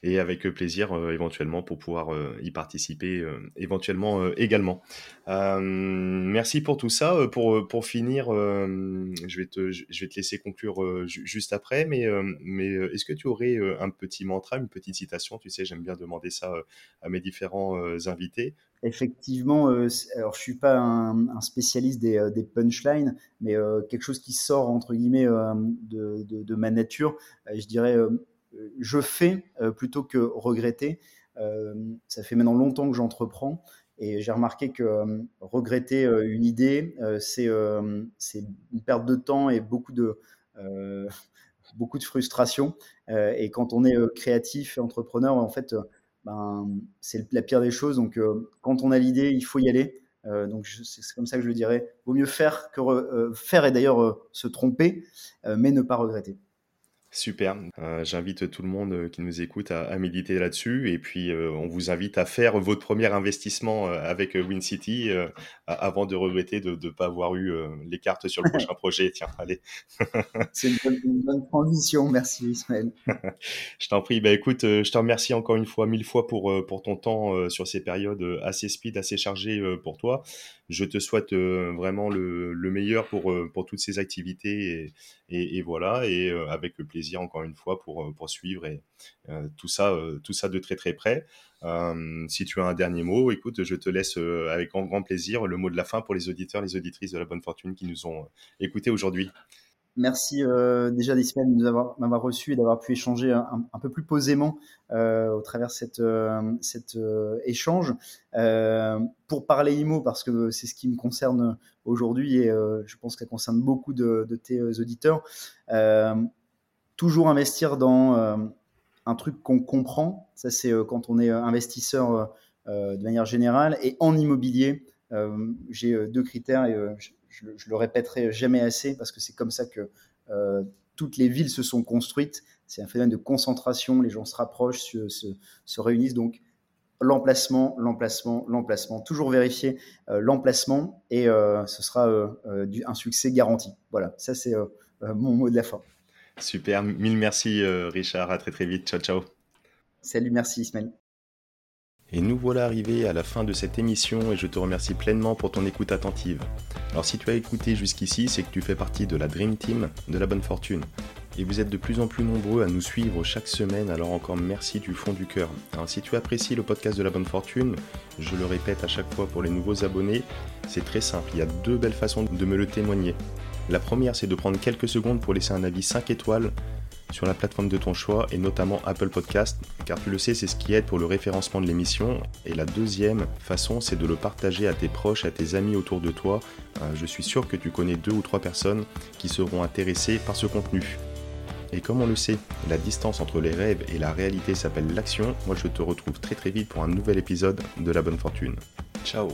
et avec plaisir euh, éventuellement pour pouvoir euh, y participer euh, éventuellement également. merci pour tout ça. Pour, pour finir, je, vais te, je vais te laisser conclure juste après, mais, mais est-ce que tu aurais un petit mantra, une petite citation? Tu sais, j'aime bien demander ça à mes différents invités. Effectivement, alors je suis pas un, spécialiste des, punchlines, mais quelque chose qui sort entre guillemets de, de, ma nature, je dirais je fais euh, plutôt que regretter. Euh, ça fait maintenant longtemps que j'entreprends et j'ai remarqué que euh, regretter une idée, c'est une perte de temps et beaucoup de, beaucoup de frustration. et quand on est créatif et entrepreneur, en fait, ben, c'est la pire des choses. Donc, quand on a l'idée, il faut y aller. donc, c'est comme ça que je le dirais. Vaut mieux faire que faire et d'ailleurs se tromper, mais ne pas regretter. Super. Euh, j'invite tout le monde euh, qui nous écoute à, méditer là-dessus. Et puis, euh, on vous invite à faire votre premier investissement avec WinCity avant de regretter de ne pas avoir eu les cartes sur le prochain projet. Tiens, allez. C'est une, bonne transition. Merci, Ismaël. je t'en prie. Bah, écoute, je te remercie encore une fois, mille fois pour, pour ton temps sur ces périodes assez speed, assez chargées pour toi. Je te souhaite vraiment le, meilleur pour, pour toutes ces activités. Et, voilà. Et avec le plaisir encore une fois pour euh, poursuivre et euh, tout ça, euh, tout ça de très très près. si tu as un dernier mot, écoute, je te laisse avec grand plaisir le mot de la fin pour les auditeurs, les auditrices de la bonne fortune qui nous ont écoutés aujourd'hui. Merci euh, déjà semaines de m'avoir reçu et d'avoir pu échanger un, peu plus posément euh, au travers de cette, euh, cet échange. pour parler IMO, parce que c'est ce qui me concerne aujourd'hui et je pense que ça concerne beaucoup de, tes auditeurs, toujours investir dans un truc qu'on comprend. Ça, c'est quand on est investisseur de manière générale. Et en immobilier, j'ai deux critères et je, je, le répéterai jamais assez parce que c'est comme ça que toutes les villes se sont construites. C'est un phénomène de concentration. Les gens se rapprochent, se, se, réunissent. Donc, l'emplacement, l'emplacement, l'emplacement. Toujours vérifier l'emplacement et ce sera un succès garanti. Voilà, ça c'est mon mot de la fin. Super, mille merci euh, Richard, à très très vite, ciao ciao. Salut, merci Ismaël. Et nous voilà arrivés à la fin de cette émission et je te remercie pleinement pour ton écoute attentive. Alors si tu as écouté jusqu'ici, c'est que tu fais partie de la Dream Team de la bonne fortune. Et vous êtes de plus en plus nombreux à nous suivre chaque semaine, alors encore merci du fond du cœur. Alors si tu apprécies le podcast de la bonne fortune, je le répète à chaque fois pour les nouveaux abonnés, c'est très simple, il y a deux belles façons de me le témoigner. La première, c'est de prendre quelques secondes pour laisser un avis 5 étoiles sur la plateforme de ton choix et notamment Apple Podcast, car tu le sais, c'est ce qui aide pour le référencement de l'émission. Et la deuxième façon, c'est de le partager à tes proches, à tes amis autour de toi. Euh, je suis sûr que tu connais deux ou trois personnes qui seront intéressées par ce contenu. Et comme on le sait, la distance entre les rêves et la réalité s'appelle l'action. Moi, je te retrouve très très vite pour un nouvel épisode de La Bonne Fortune. Ciao